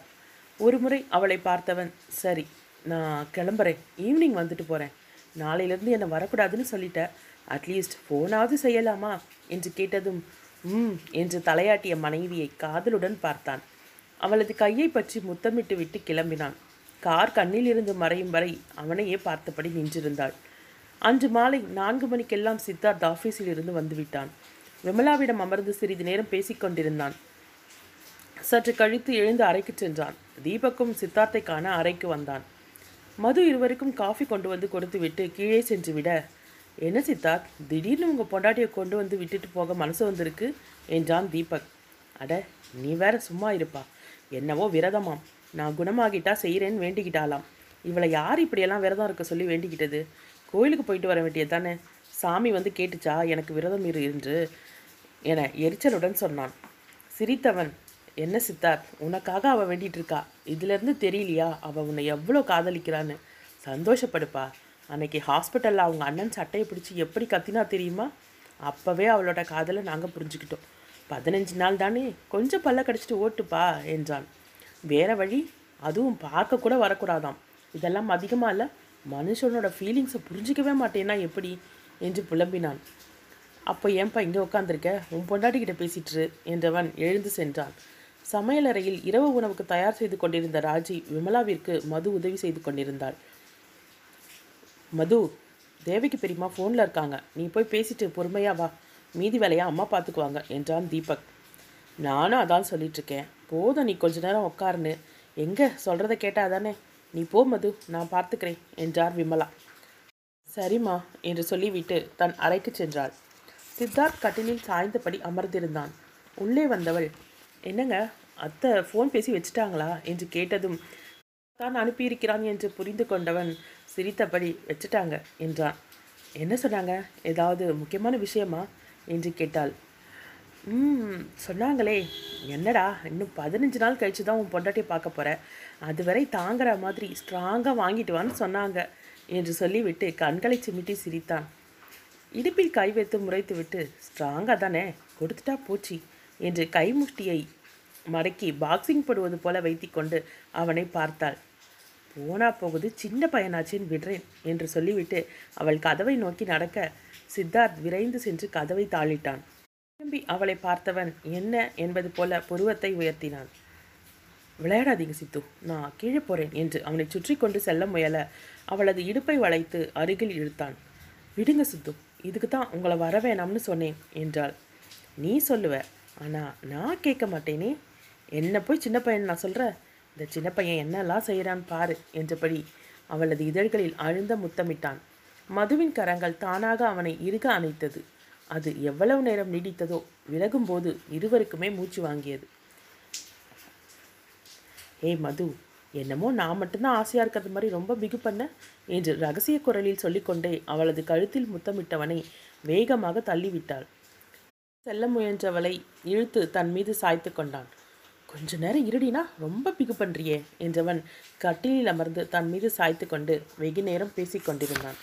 ஒரு முறை அவளை பார்த்தவன் சரி நான் கிளம்புறேன். ஈவினிங் வந்துட்டு போகிறேன் நாளையிலேருந்து என்னை வரக்கூடாதுன்னு சொல்லிட்டேன் அட்லீஸ்ட் ஃபோனாவது செய்யலாமா? என்று கேட்டதும் ம் என்று தலையாட்டிய மனைவியை காதலுடன் பார்த்தான். அவளது கையை பற்றி முத்தமிட்டு விட்டு கிளம்பினான். கார் கண்ணில் இருந்து மறையும் வரை அவனையே பார்த்தபடி நின்றிருந்தாள். அன்று மாலை நான்கு மணிக்கெல்லாம் சித்தார்த் ஆஃபீஸில் இருந்து வந்துவிட்டான். விமலாவிடம் அமர்ந்து சிறிது நேரம் பேசிக்கொண்டிருந்தான் சற்று கழித்து எழுந்து அறைக்கு சென்றான். தீபக்கும் சித்தார்த்தை காண அறைக்கு வந்தான். மது இருவருக்கும் காஃபி கொண்டு வந்து கொடுத்துவிட்டு கீழே சென்று விட என்ன சித்தார்த் திடீர்னு உங்கள் பொண்டாட்டியை கொண்டு வந்து விட்டுட்டு போக மனசு வந்திருக்கு? என்றான் தீபக். அட நீ வேற சும்மா இருப்பா. என்னவோ விரதமாம். நான் குணமாகிட்டா செய்கிறேன்னு வேண்டிக்கிட்டாலாம் இவளை யார் இப்படியெல்லாம் விரதம் இருக்க சொல்லி வேண்டிக்கிட்டது? கோயிலுக்கு போயிட்டு வர வேண்டியது தானே சாமி வந்து கேட்டுச்சா? எனக்கு விரதம் இரு என்று என எரிச்சலுடன் சொன்னான். சிரித்தவன் என்ன சித்தார்த் உனக்காக அவள் வேண்டிகிட்டு இருக்கா? இதுலேருந்து தெரியலையா? அவள் உன்னை எவ்வளோ காதலிக்கிறான்னு? சந்தோஷப்படுப்பா. அன்னைக்கு ஹாஸ்பிட்டலில் அவங்க அண்ணன் சட்டையை பிடிச்சி எப்படி கத்தினா தெரியுமா? அப்போவே அவளோட காதலை நாங்கள் புரிஞ்சுக்கிட்டோம். பதினஞ்சு நாள் தானே? கொஞ்சம் பல்ல கடிச்சிட்டு ஓட்டுப்பா என்றான். வேற வழி? அதுவும் பார்க்க கூட வரக்கூடாதாம். இதெல்லாம் அதிகமாக இல்லை? மனுஷனோட ஃபீலிங்ஸை புரிஞ்சிக்கவே மாட்டேன்னா எப்படி? என்று புலம்பினான். அப்போ ஏன்பா இங்கே உட்காந்துருக்க உன் பொண்டாட்டிக்கிட்ட பேசிட்டுரு என்றவன் எழுந்து சென்றான். சமையலறையில் இரவு உணவுக்கு தயார் செய்து கொண்டிருந்த ராஜி விமலாவிற்கு மது உதவி செய்து கொண்டிருந்தாள். மது தேவிக்கு பெரியம்மா ஃபோனில் இருக்காங்க. நீ போய் பேசிட்டு பொறுமையா வா. மீதி வேலையாக அம்மா பார்த்துக்குவாங்க என்றான் தீபக். நானும் அதான் சொல்லிகிட்ருக்கேன் போதும் நீ கொஞ்ச நேரம் உட்காருன்னு எங்கே? சொல்கிறத கேட்டால் தானே? நீ போ மது. நான் பார்த்துக்கிறேன் என்றார் விமலா. சரிம்மா என்று சொல்லிவிட்டு தன் அறைக்கு சென்றாள். சித்தார்த் கட்டிலில் சாய்ந்தபடி அமர்ந்திருந்தான். உள்ளே வந்தவள் என்னங்க அத்தை ஃபோன் பேசி வச்சுட்டாங்களா? என்று கேட்டதும் தான் அனுப்பியிருக்கிறான் என்று புரிந்து கொண்டவன் சிரித்தபடி வச்சுட்டாங்க என்றான். என்ன சொன்னாங்க? ஏதாவது முக்கியமான விஷயமா? என்று கேட்டாள். ம் சொன்னாங்களே. என்னடா இன்னும் பதினஞ்சு நாள் கழிச்சு தான் உன் பொண்டாட்டியை பார்க்க போகிறேன் அதுவரை தாங்குற மாதிரி ஸ்ட்ராங்காக வாங்கிட்டு வான்னு சொன்னாங்க என்று சொல்லிவிட்டு கண்களை சிமிட்டி சிரித்தான். இடுப்பில் கை வைத்து முறைத்துவிட்டு ஸ்ட்ராங்காக தானே கொடுத்துட்டா போச்சு என்று கைமுஷ்டியை மடக்கி பாக்ஸிங் போடுவது போல வைத்திக்கொண்டு அவனை பார்த்தாள். போனா போகுது சின்ன பையனாச்சின்னு விடுறேன் என்று சொல்லிவிட்டு அவள் கதவை நோக்கி நடக்க சித்தார்த் விரைந்து சென்று கதவை தாளிட்டான். திரும்பி அவளை பார்த்தவன் என்ன என்பது போல புருவத்தை உயர்த்தினான். விளையாடாதீங்க சித்து நான் கீழே போகிறேன் என்று அவனை சுற்றி கொண்டு செல்ல முயல அவளது இடுப்பை வளைத்து அருகில் இழுத்தான். விடுங்க சித்து இதுக்கு தான் உங்களை வர வேணாம்னு சொன்னேன் என்றாள். நீ சொல்லுவ ஆனால் நான் கேட்க மாட்டேனே. என்ன போய் சின்ன பையன் நான் சொல்கிற இந்த சின்ன பையன் என்னெல்லாம் செய்கிறான் பாரு என்றபடி அவளது இதழ்களில் அழுந்த முத்தமிட்டான். மதுவின் கரங்கள் தானாக அவனை இறுக அணைத்தது. அது எவ்வளவு நேரம் நீடித்ததோ விலகும்போது இருவருக்குமே மூச்சு வாங்கியது. ஏய் மது என்னமோ நான் மட்டும்தான் ஆசையாக இருக்கிறது மாதிரி ரொம்ப பிகு பண்ண? என்று ரகசிய குரலில் சொல்லிக்கொண்டே அவளது கழுத்தில் முத்தமிட்டவனை வேகமாக தள்ளிவிட்டாள். செல்ல முயன்றவளை இழுத்து தன் மீது சாய்த்து கொண்டான். கொஞ்ச நேரம் இருடினா ரொம்ப பிகு பண்றியே என்றவன் கட்டிலில் அமர்ந்து தன் மீது சாய்த்து கொண்டு வெகு நேரம் பேசிக்கொண்டிருந்தான்.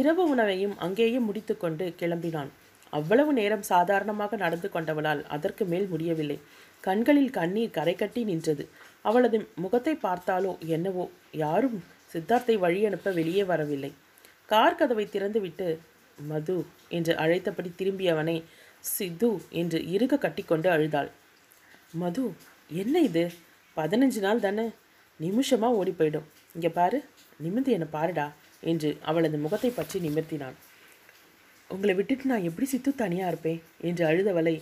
இரவு உணவையும் அங்கேயே முடித்துக்கொண்டு கிளம்பினான். அவ்வளவு நேரம் சாதாரணமாக நடந்து கொண்டவளால் அதற்கு மேல் முடியவில்லை. கண்களில் கண்ணீர் கரை கட்டி நின்றது. அவளது முகத்தை பார்த்தாலோ என்னவோ யாரும் சித்தார்த்தை வழி அனுப்ப வெளியே வரவில்லை. கார் கதவை திறந்துவிட்டு மது என்று அழைத்தபடி திரும்பியவனை சித்து என்று இறுக கட்டிக்கொண்டு அழுதாள். மது என்ன இது? பதினஞ்சு நாள் தானே? நிமிஷமாக ஓடி போயிடும். இங்கே பாரு நிமிர்ந்து என்னை பாருடா என்று அவளது முகத்தை பற்றி நிமிர்த்தினான் உங்களை விட்டுட்டு நான் எப்படி சித்து தனியாக இருப்பேன்? என்று அழுதவளை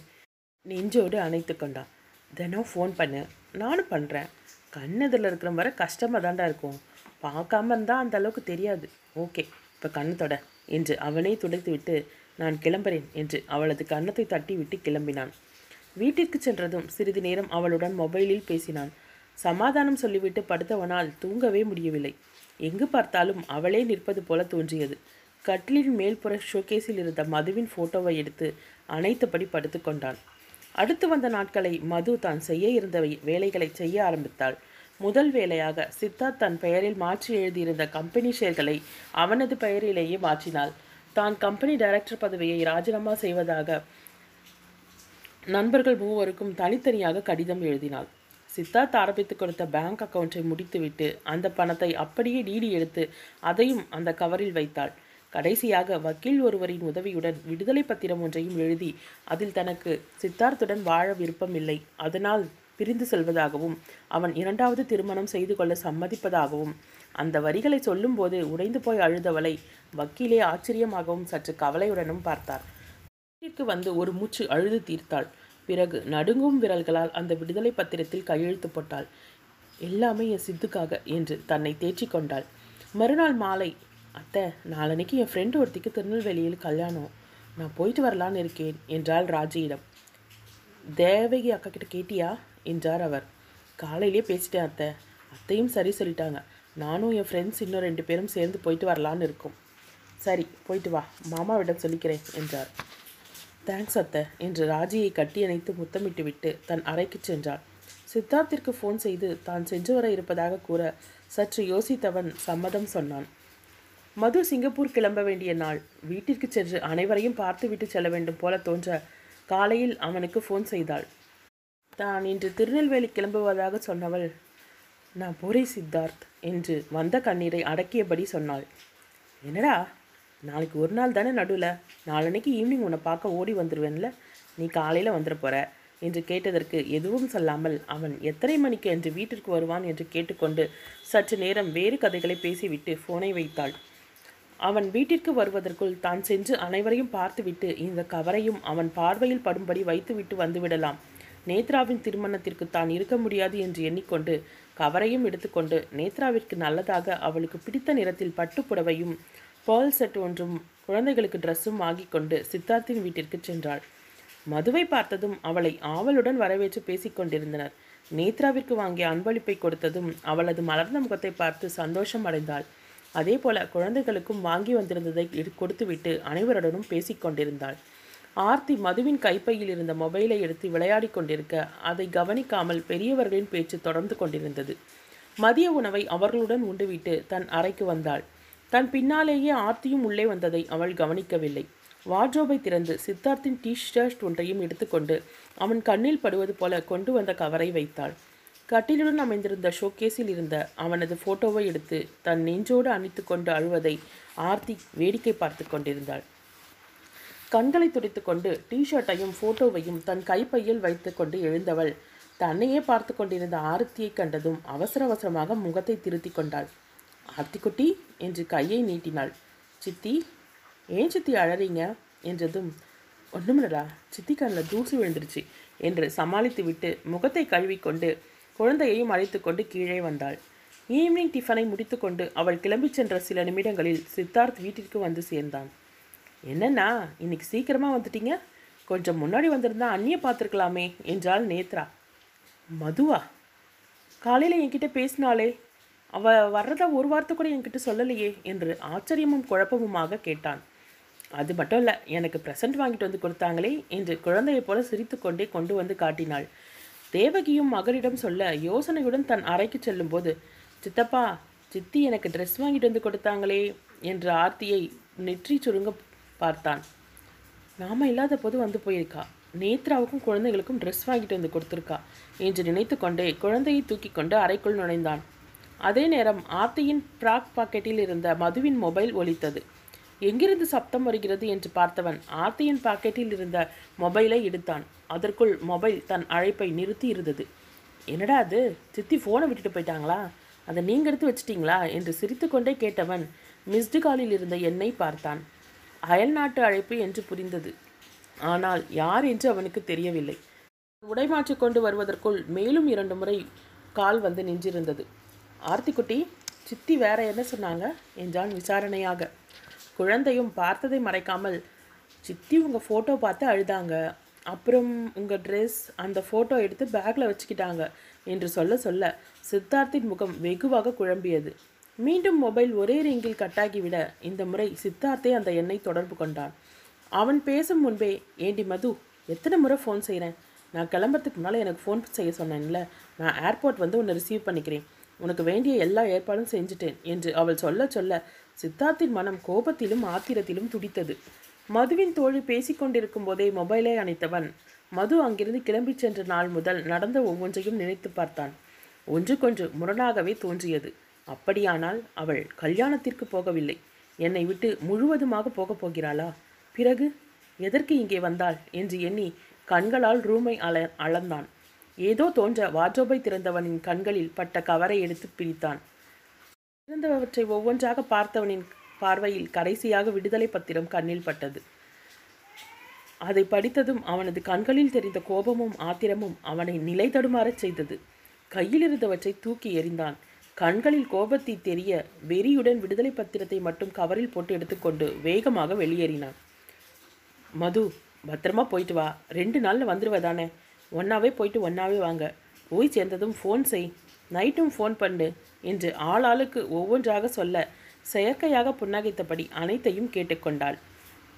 நெஞ்சோடு அணைத்து கொண்டான் தினம் ஃபோன் பண்ணு. நானும் பண்ணுறேன் கண்ணதில் இருக்கிற வர கஷ்டமாக தாண்டா இருக்கும். பார்க்காம இருந்தால் அந்த அளவுக்கு தெரியாது. ஓகே இப்போ கண்ணு தொட என்று அவனே துடைத்து விட்டு நான் கிளம்புறேன் என்று அவளது கன்னத்தை தட்டி விட்டு கிளம்பினான். வீட்டிற்கு சென்றதும் சிறிது நேரம் அவளுடன் மொபைலில் பேசினான். சமாதானம் சொல்லிவிட்டு படுத்தவனால் தூங்கவே முடியவில்லை. எங்கு பார்த்தாலும் அவளே நிற்பது போல தோன்றியது. கட்டிலின் மேல்புற ஷோகேஸில் இருந்த மதுவின் போட்டோவை எடுத்து அனைத்தபடி படுத்துக்கொண்டான் அடுத்து வந்த நாட்களை மது தான் செய்ய இருந்த வேலைகளை செய்ய ஆரம்பித்தாள். முதல் வேலையாக சித்தார்த் தன் பெயரில் மாற்றி எழுதியிருந்த கம்பெனி ஷேர்களை அவனது பெயரிலேயே மாற்றினாள். தான் கம்பெனி டைரக்டர் பதவியை ராஜினாமா செய்வதாக நண்பர்கள் மூவருக்கும் தனித்தனியாக கடிதம் எழுதினாள். சித்தார்த் ஆரம்பித்து கொடுத்த பேங்க் அக்கவுண்டை முடித்துவிட்டு அந்த பணத்தை அப்படியே டிடி எடுத்து அதையும் அந்த கவரில் வைத்தாள். கடைசியாக வக்கீல் ஒருவரின் உதவியுடன் விடுதலை பத்திரம் ஒன்றையும் எழுதி அதில் தனக்கு சித்தார்த்துடன் வாழ விருப்பமில்லை. அதனால் பிரிந்து செல்வதாகவும் அவன் இரண்டாவது திருமணம் செய்து கொள்ள சம்மதிப்பதாகவும் அந்த வரிகளை சொல்லும்போது உடைந்து போய் அழுதவளை வக்கீலே ஆச்சரியமாகவும் சற்று கவலையுடனும் பார்த்தார். வீட்டிற்கு வந்து ஒரு மூச்சு அழுது தீர்த்தாள். பிறகு நடுங்கும் விரல்களால் அந்த விடுதலை பத்திரத்தில் கையெழுத்து போட்டாள். எல்லாமே என் சித்துக்காக என்று தன்னை தேற்றிக் கொண்டாள். மறுநாள் மாலை அத்தை நாளன்னைக்கு என் ஃப்ரெண்டு ஒருத்திக்கு திருநெல்வேலியில் கல்யாணம். நான் போயிட்டு வரலான்னு இருக்கேன் என்றாள் ராஜியிடம். தேவகி அக்கா கிட்ட கேட்டியா? என்றார் அவர். காலையிலேயே பேசிட்டேன் அத்தை. அத்தையும் சரி சொல்லிட்டாங்க. நானும் என் ஃப்ரெண்ட்ஸ் இன்னும் ரெண்டு பேரும் சேர்ந்து போயிட்டு வரலான்னு இருக்கோம். சரி போயிட்டு வா. மாமாவிடம் சொல்லிக்கிறேன் என்றார். தேங்க்ஸ் அத்தை என்று ராஜியை கட்டியணைத்து முத்தமிட்டு விட்டு தன் அறைக்கு சென்றாள். சித்தார்த்திற்கு ஃபோன் செய்து தான் சென்று வர இருப்பதாக கூற சற்று யோசித்தவன் சம்மதம் சொன்னான். மது சிங்கப்பூர் கிளம்ப வேண்டிய நாள். வீட்டிற்கு சென்று அனைவரையும் பார்த்துவிட்டு செல்ல வேண்டும் போல தோன்ற காலையில் அவனுக்கு ஃபோன் செய்தாள். தான் இன்று திருநெல்வேலி கிளம்புவதாக சொன்னவள். நான் போரே சித்தார்த் என்று வந்த கண்ணீரை அடக்கியபடி சொன்னாள். என்னடா? நாளைக்கு ஒரு நாள் தானே நடுவில்? நாளன்னைக்கு ஈவினிங் உன்னை பார்க்க ஓடி வந்துடுவேன்ல நீ காலையில் வந்துட போற? என்று கேட்டதற்கு எதுவும் சொல்லாமல் அவன் எத்தனை மணிக்கு என்று வீட்டிற்கு வருவான்? என்று கேட்டுக்கொண்டு சற்று நேரம் வேறு கதைகளை பேசிவிட்டு ஃபோனை வைத்தாள். அவன் வீட்டிற்கு வருவதற்குள் தான் சென்று அனைவரையும் பார்த்துவிட்டு இந்த கவரையும் அவன் பார்வையில் படும்படி வைத்துவிட்டு வந்துவிடலாம். நேத்ராவின் திருமணத்திற்கு தான் இருக்க முடியாது என்று எண்ணிக்கொண்டு கவரையும் எடுத்துக்கொண்டு நேத்ராவிற்கு நல்லதாக அவளுக்கு பிடித்த நிறத்தில் பட்டுப் புடவையும் செட் ஒன்றும் குழந்தைகளுக்கு ட்ரெஸ்ஸும் வாங்கிக் கொண்டு சித்தார்த்தின் வீட்டிற்கு சென்றாள். மதுவை பார்த்ததும் அவளை ஆவலுடன் வரவேற்று பேசிக் கொண்டிருந்தனர். நேத்ராவிற்கு வாங்கிய அன்பளிப்பை கொடுத்ததும் அவளது மலர்ந்த முகத்தை பார்த்து சந்தோஷம் அடைந்தாள். அதே போல குழந்தைகளுக்கும் வாங்கி வந்திருந்ததை கொடுத்துவிட்டு அனைவருடனும் பேசிக் கொண்டிருந்தாள். ஆர்த்தி மதுவின் கைப்பையில் இருந்த மொபைலை எடுத்து விளையாடி கொண்டிருக்க அதை கவனிக்காமல் பெரியவர்களின் பேச்சு தொடர்ந்து கொண்டிருந்தது. மதிய உணவை அவர்களுடன் உண்டுவிட்டு தன் அறைக்கு வந்தாள். தன் பின்னாலேயே ஆர்த்தியும் உள்ளே வந்ததை அவள் கவனிக்கவில்லை. வார்ட்ரோபை திறந்து சித்தார்த்தின் டி ஷர்ட் ஒன்றையும் எடுத்துக்கொண்டு அவன் கண்ணில் படுவது போல கொண்டு வந்த கவரை வைத்தாள். கட்டிலுடன் அமைந்திருந்த ஷோகேஸில் இருந்த அவனது போட்டோவை எடுத்து தன் நெஞ்சோடு அணித்து கொண்டு அழுவதை ஆர்த்தி வேடிக்கை பார்த்து கொண்டிருந்தாள். கண்களை துடைத்து கொண்டு டிஷர்ட்டையும் போட்டோவையும் தன் கைப்பையில் வைத்துக்கொண்டு எழுந்தவள் தன்னையே பார்த்து கொண்டிருந்த ஆர்த்தியை கண்டதும் அவசர அவசரமாக முகத்தை திருத்தி கொண்டாள். ஆர்த்திக்குட்டி என்று கையை நீட்டினாள். சித்தி ஏன் சித்தி அழறீங்க? என்றதும் ஒன்றுமில்லடா சித்தி கண்ணில் தூசி விழுந்துருச்சு என்று சமாளித்துவிட்டு முகத்தை கழுவிக்கொண்டு குழந்தையையும் அழைத்து கொண்டு கீழே வந்தாள். ஈவினிங் டிஃபனை முடித்துக்கொண்டு அவள் கிளம்பிச் சென்ற சில நிமிடங்களில் சித்தார்த் வீட்டிற்கு வந்து சேர்ந்தான். என்னண்ணா இன்னைக்கு சீக்கிரமாக வந்துட்டீங்க? கொஞ்சம் முன்னாடி வந்திருந்தா அண்ணியை பார்த்துருக்கலாமே என்றாள் நேத்ரா. மதுவா? காலையில் என்கிட்ட பேசினாளே. அவ வர்றதா ஒரு வார்த்தை கூட என்கிட்ட சொல்லலையே என்று ஆச்சரியமும் குழப்பமுமாக கேட்டான். அது மட்டும் இல்லை எனக்கு ப்ரெசன்ட் வாங்கிட்டு வந்து கொடுத்தாங்களே என்று குழந்தையைப் போல சிரித்துக்கொண்டே கொண்டு வந்து காட்டினாள். தேவகியும் மகனிடம் சொல்ல யோசனையுடன் தன் அறைக்கு செல்லும்போது சித்தப்பா சித்தி எனக்கு ட்ரெஸ் வாங்கிட்டு வந்து கொடுத்தாங்களே என்று ஆர்த்தியை நெற்றி சுருங்க பார்த்தான். நாம இல்லாத போது வந்து போயிருக்கா. நேத்ராவுக்கும் குழந்தைகளுக்கும் ட்ரெஸ் வாங்கிட்டு வந்து கொடுத்துருக்கா என்று நினைத்து கொண்டே குழந்தையை தூக்கி கொண்டு அறைக்குள் நுழைந்தான். அதே நேரம் ஆர்த்தியின் பிராக் பாக்கெட்டில் இருந்த மதுவின் மொபைல் ஒலித்தது. எங்கிருந்து சப்தம் வருகிறது என்று பார்த்தவன் ஆர்த்தியின் பாக்கெட்டில் இருந்த மொபைலை எடுத்தான். அதற்குள் மொபைல் தன் அழைப்பை நிறுத்தி இருந்தது. என்னடா அது? சித்தி ஃபோனை விட்டுட்டு போயிட்டாங்களா? அதை நீங்கள் எடுத்து வச்சிட்டீங்களா? என்று சிரித்துக்கொண்டே கேட்டவன் மிஸ்டு காலில் இருந்த எண்ணை பார்த்தான். அயல் நாட்டு அழைப்பு என்று புரிந்தது. ஆனால் யார் என்று அவனுக்கு தெரியவில்லை. உடைமாற்றி கொண்டு வருவதற்குள் மேலும் இரண்டு முறை கால் வந்து நின்றிருந்தது. ஆர்த்திக்குட்டி சித்தி வேற என்ன சொன்னாங்க? என்றான் விசாரணையாக. குழந்தையும் பார்த்ததை மறைக்காமல் சித்தி உங்கள் ஃபோட்டோ பார்த்து அழுதாங்க. அப்புறம் உங்கள் ட்ரெஸ் அந்த ஃபோட்டோ எடுத்து பேக்கில் வச்சுக்கிட்டாங்க என்று சொல்ல சொல்ல சித்தார்த்தின் முகம் வெகுவாக குழம்பியது. மீண்டும் மொபைல் ஒரே ரிங்கில் கட்டாகிவிட இந்த முறை சித்தார்த்தே அந்த எண்ணை தொடர்பு கொண்டான். அவன் பேசும் முன்பே ஏண்டி மது எத்தனை முறை ஃபோன் செய்கிறேன் நான் கிளம்புறதுக்கு முன்னால் எனக்கு ஃபோன் செய்ய சொன்னேன்ல. நான் ஏர்போர்ட் வந்து உன்னை ரிசீவ் பண்ணிக்கிறேன். உனக்கு வேண்டிய எல்லா ஏற்பாடும் செஞ்சுட்டேன் என்று அவள் சொல்ல சொல்ல சித்தார்த்தின் மனம் கோபத்திலும் ஆத்திரத்திலும் துடித்தது. மதுவின் தோழி பேசிக்கொண்டிருக்கும் போதே மொபைலை அணைத்தவன். மது அங்கிருந்து கிளம்பிச் சென்ற நாள் முதல் நடந்த ஒவ்வொன்றையும் நினைத்து பார்த்தான். ஒன்றுக்கொன்று முரணாகவே தோன்றியது. அப்படியானால் அவள் கல்யாணத்திற்கு போகவில்லை. என்னை விட்டு முழுவதுமாக போகப் போகிறாளா? பிறகு? எதற்கு இங்கே வந்தாள்? என்று எண்ணி கண்களால் ரூமை அல அளந்தான். ஏதோ தோன்ற வார்ட்ரோபை திறந்தவனின் கண்களில் பட்ட கவரை எடுத்து பிரித்தான். இருந்தவற்றை ஒவ்வொன்றாக பார்த்தவனின் பார்வையில் கடைசியாக விடுதலை பத்திரம் கண்ணில் பட்டது. அதை படித்ததும் அவனது கண்களில் தெரிந்த கோபமும் ஆத்திரமும் அவனை நிலை தடுமாறச் செய்தது. கையில் இருந்தவற்றை தூக்கி எறிந்தான். கண்களில் கோபத்தை தெரிய வெறியுடன் விடுதலை பத்திரத்தை மட்டும் கவரில் போட்டு எடுத்துக்கொண்டு வேகமாக வெளியேறினான். மது பத்திரமா போயிட்டு வா. ரெண்டு நாளில் வந்துடுவதானே ஒன்றாவே போயிட்டு ஒன்றாவே வாங்க. போய் சேர்ந்ததும் ஃபோன் செய். நைட்டும் ஃபோன் பண்ணு என்று ஆளாளுக்கு ஒவ்வொன்றாக சொல்ல செயற்கையாக புன்னகைத்தபடி அனைத்தையும் கேட்டுக்கொண்டாள்.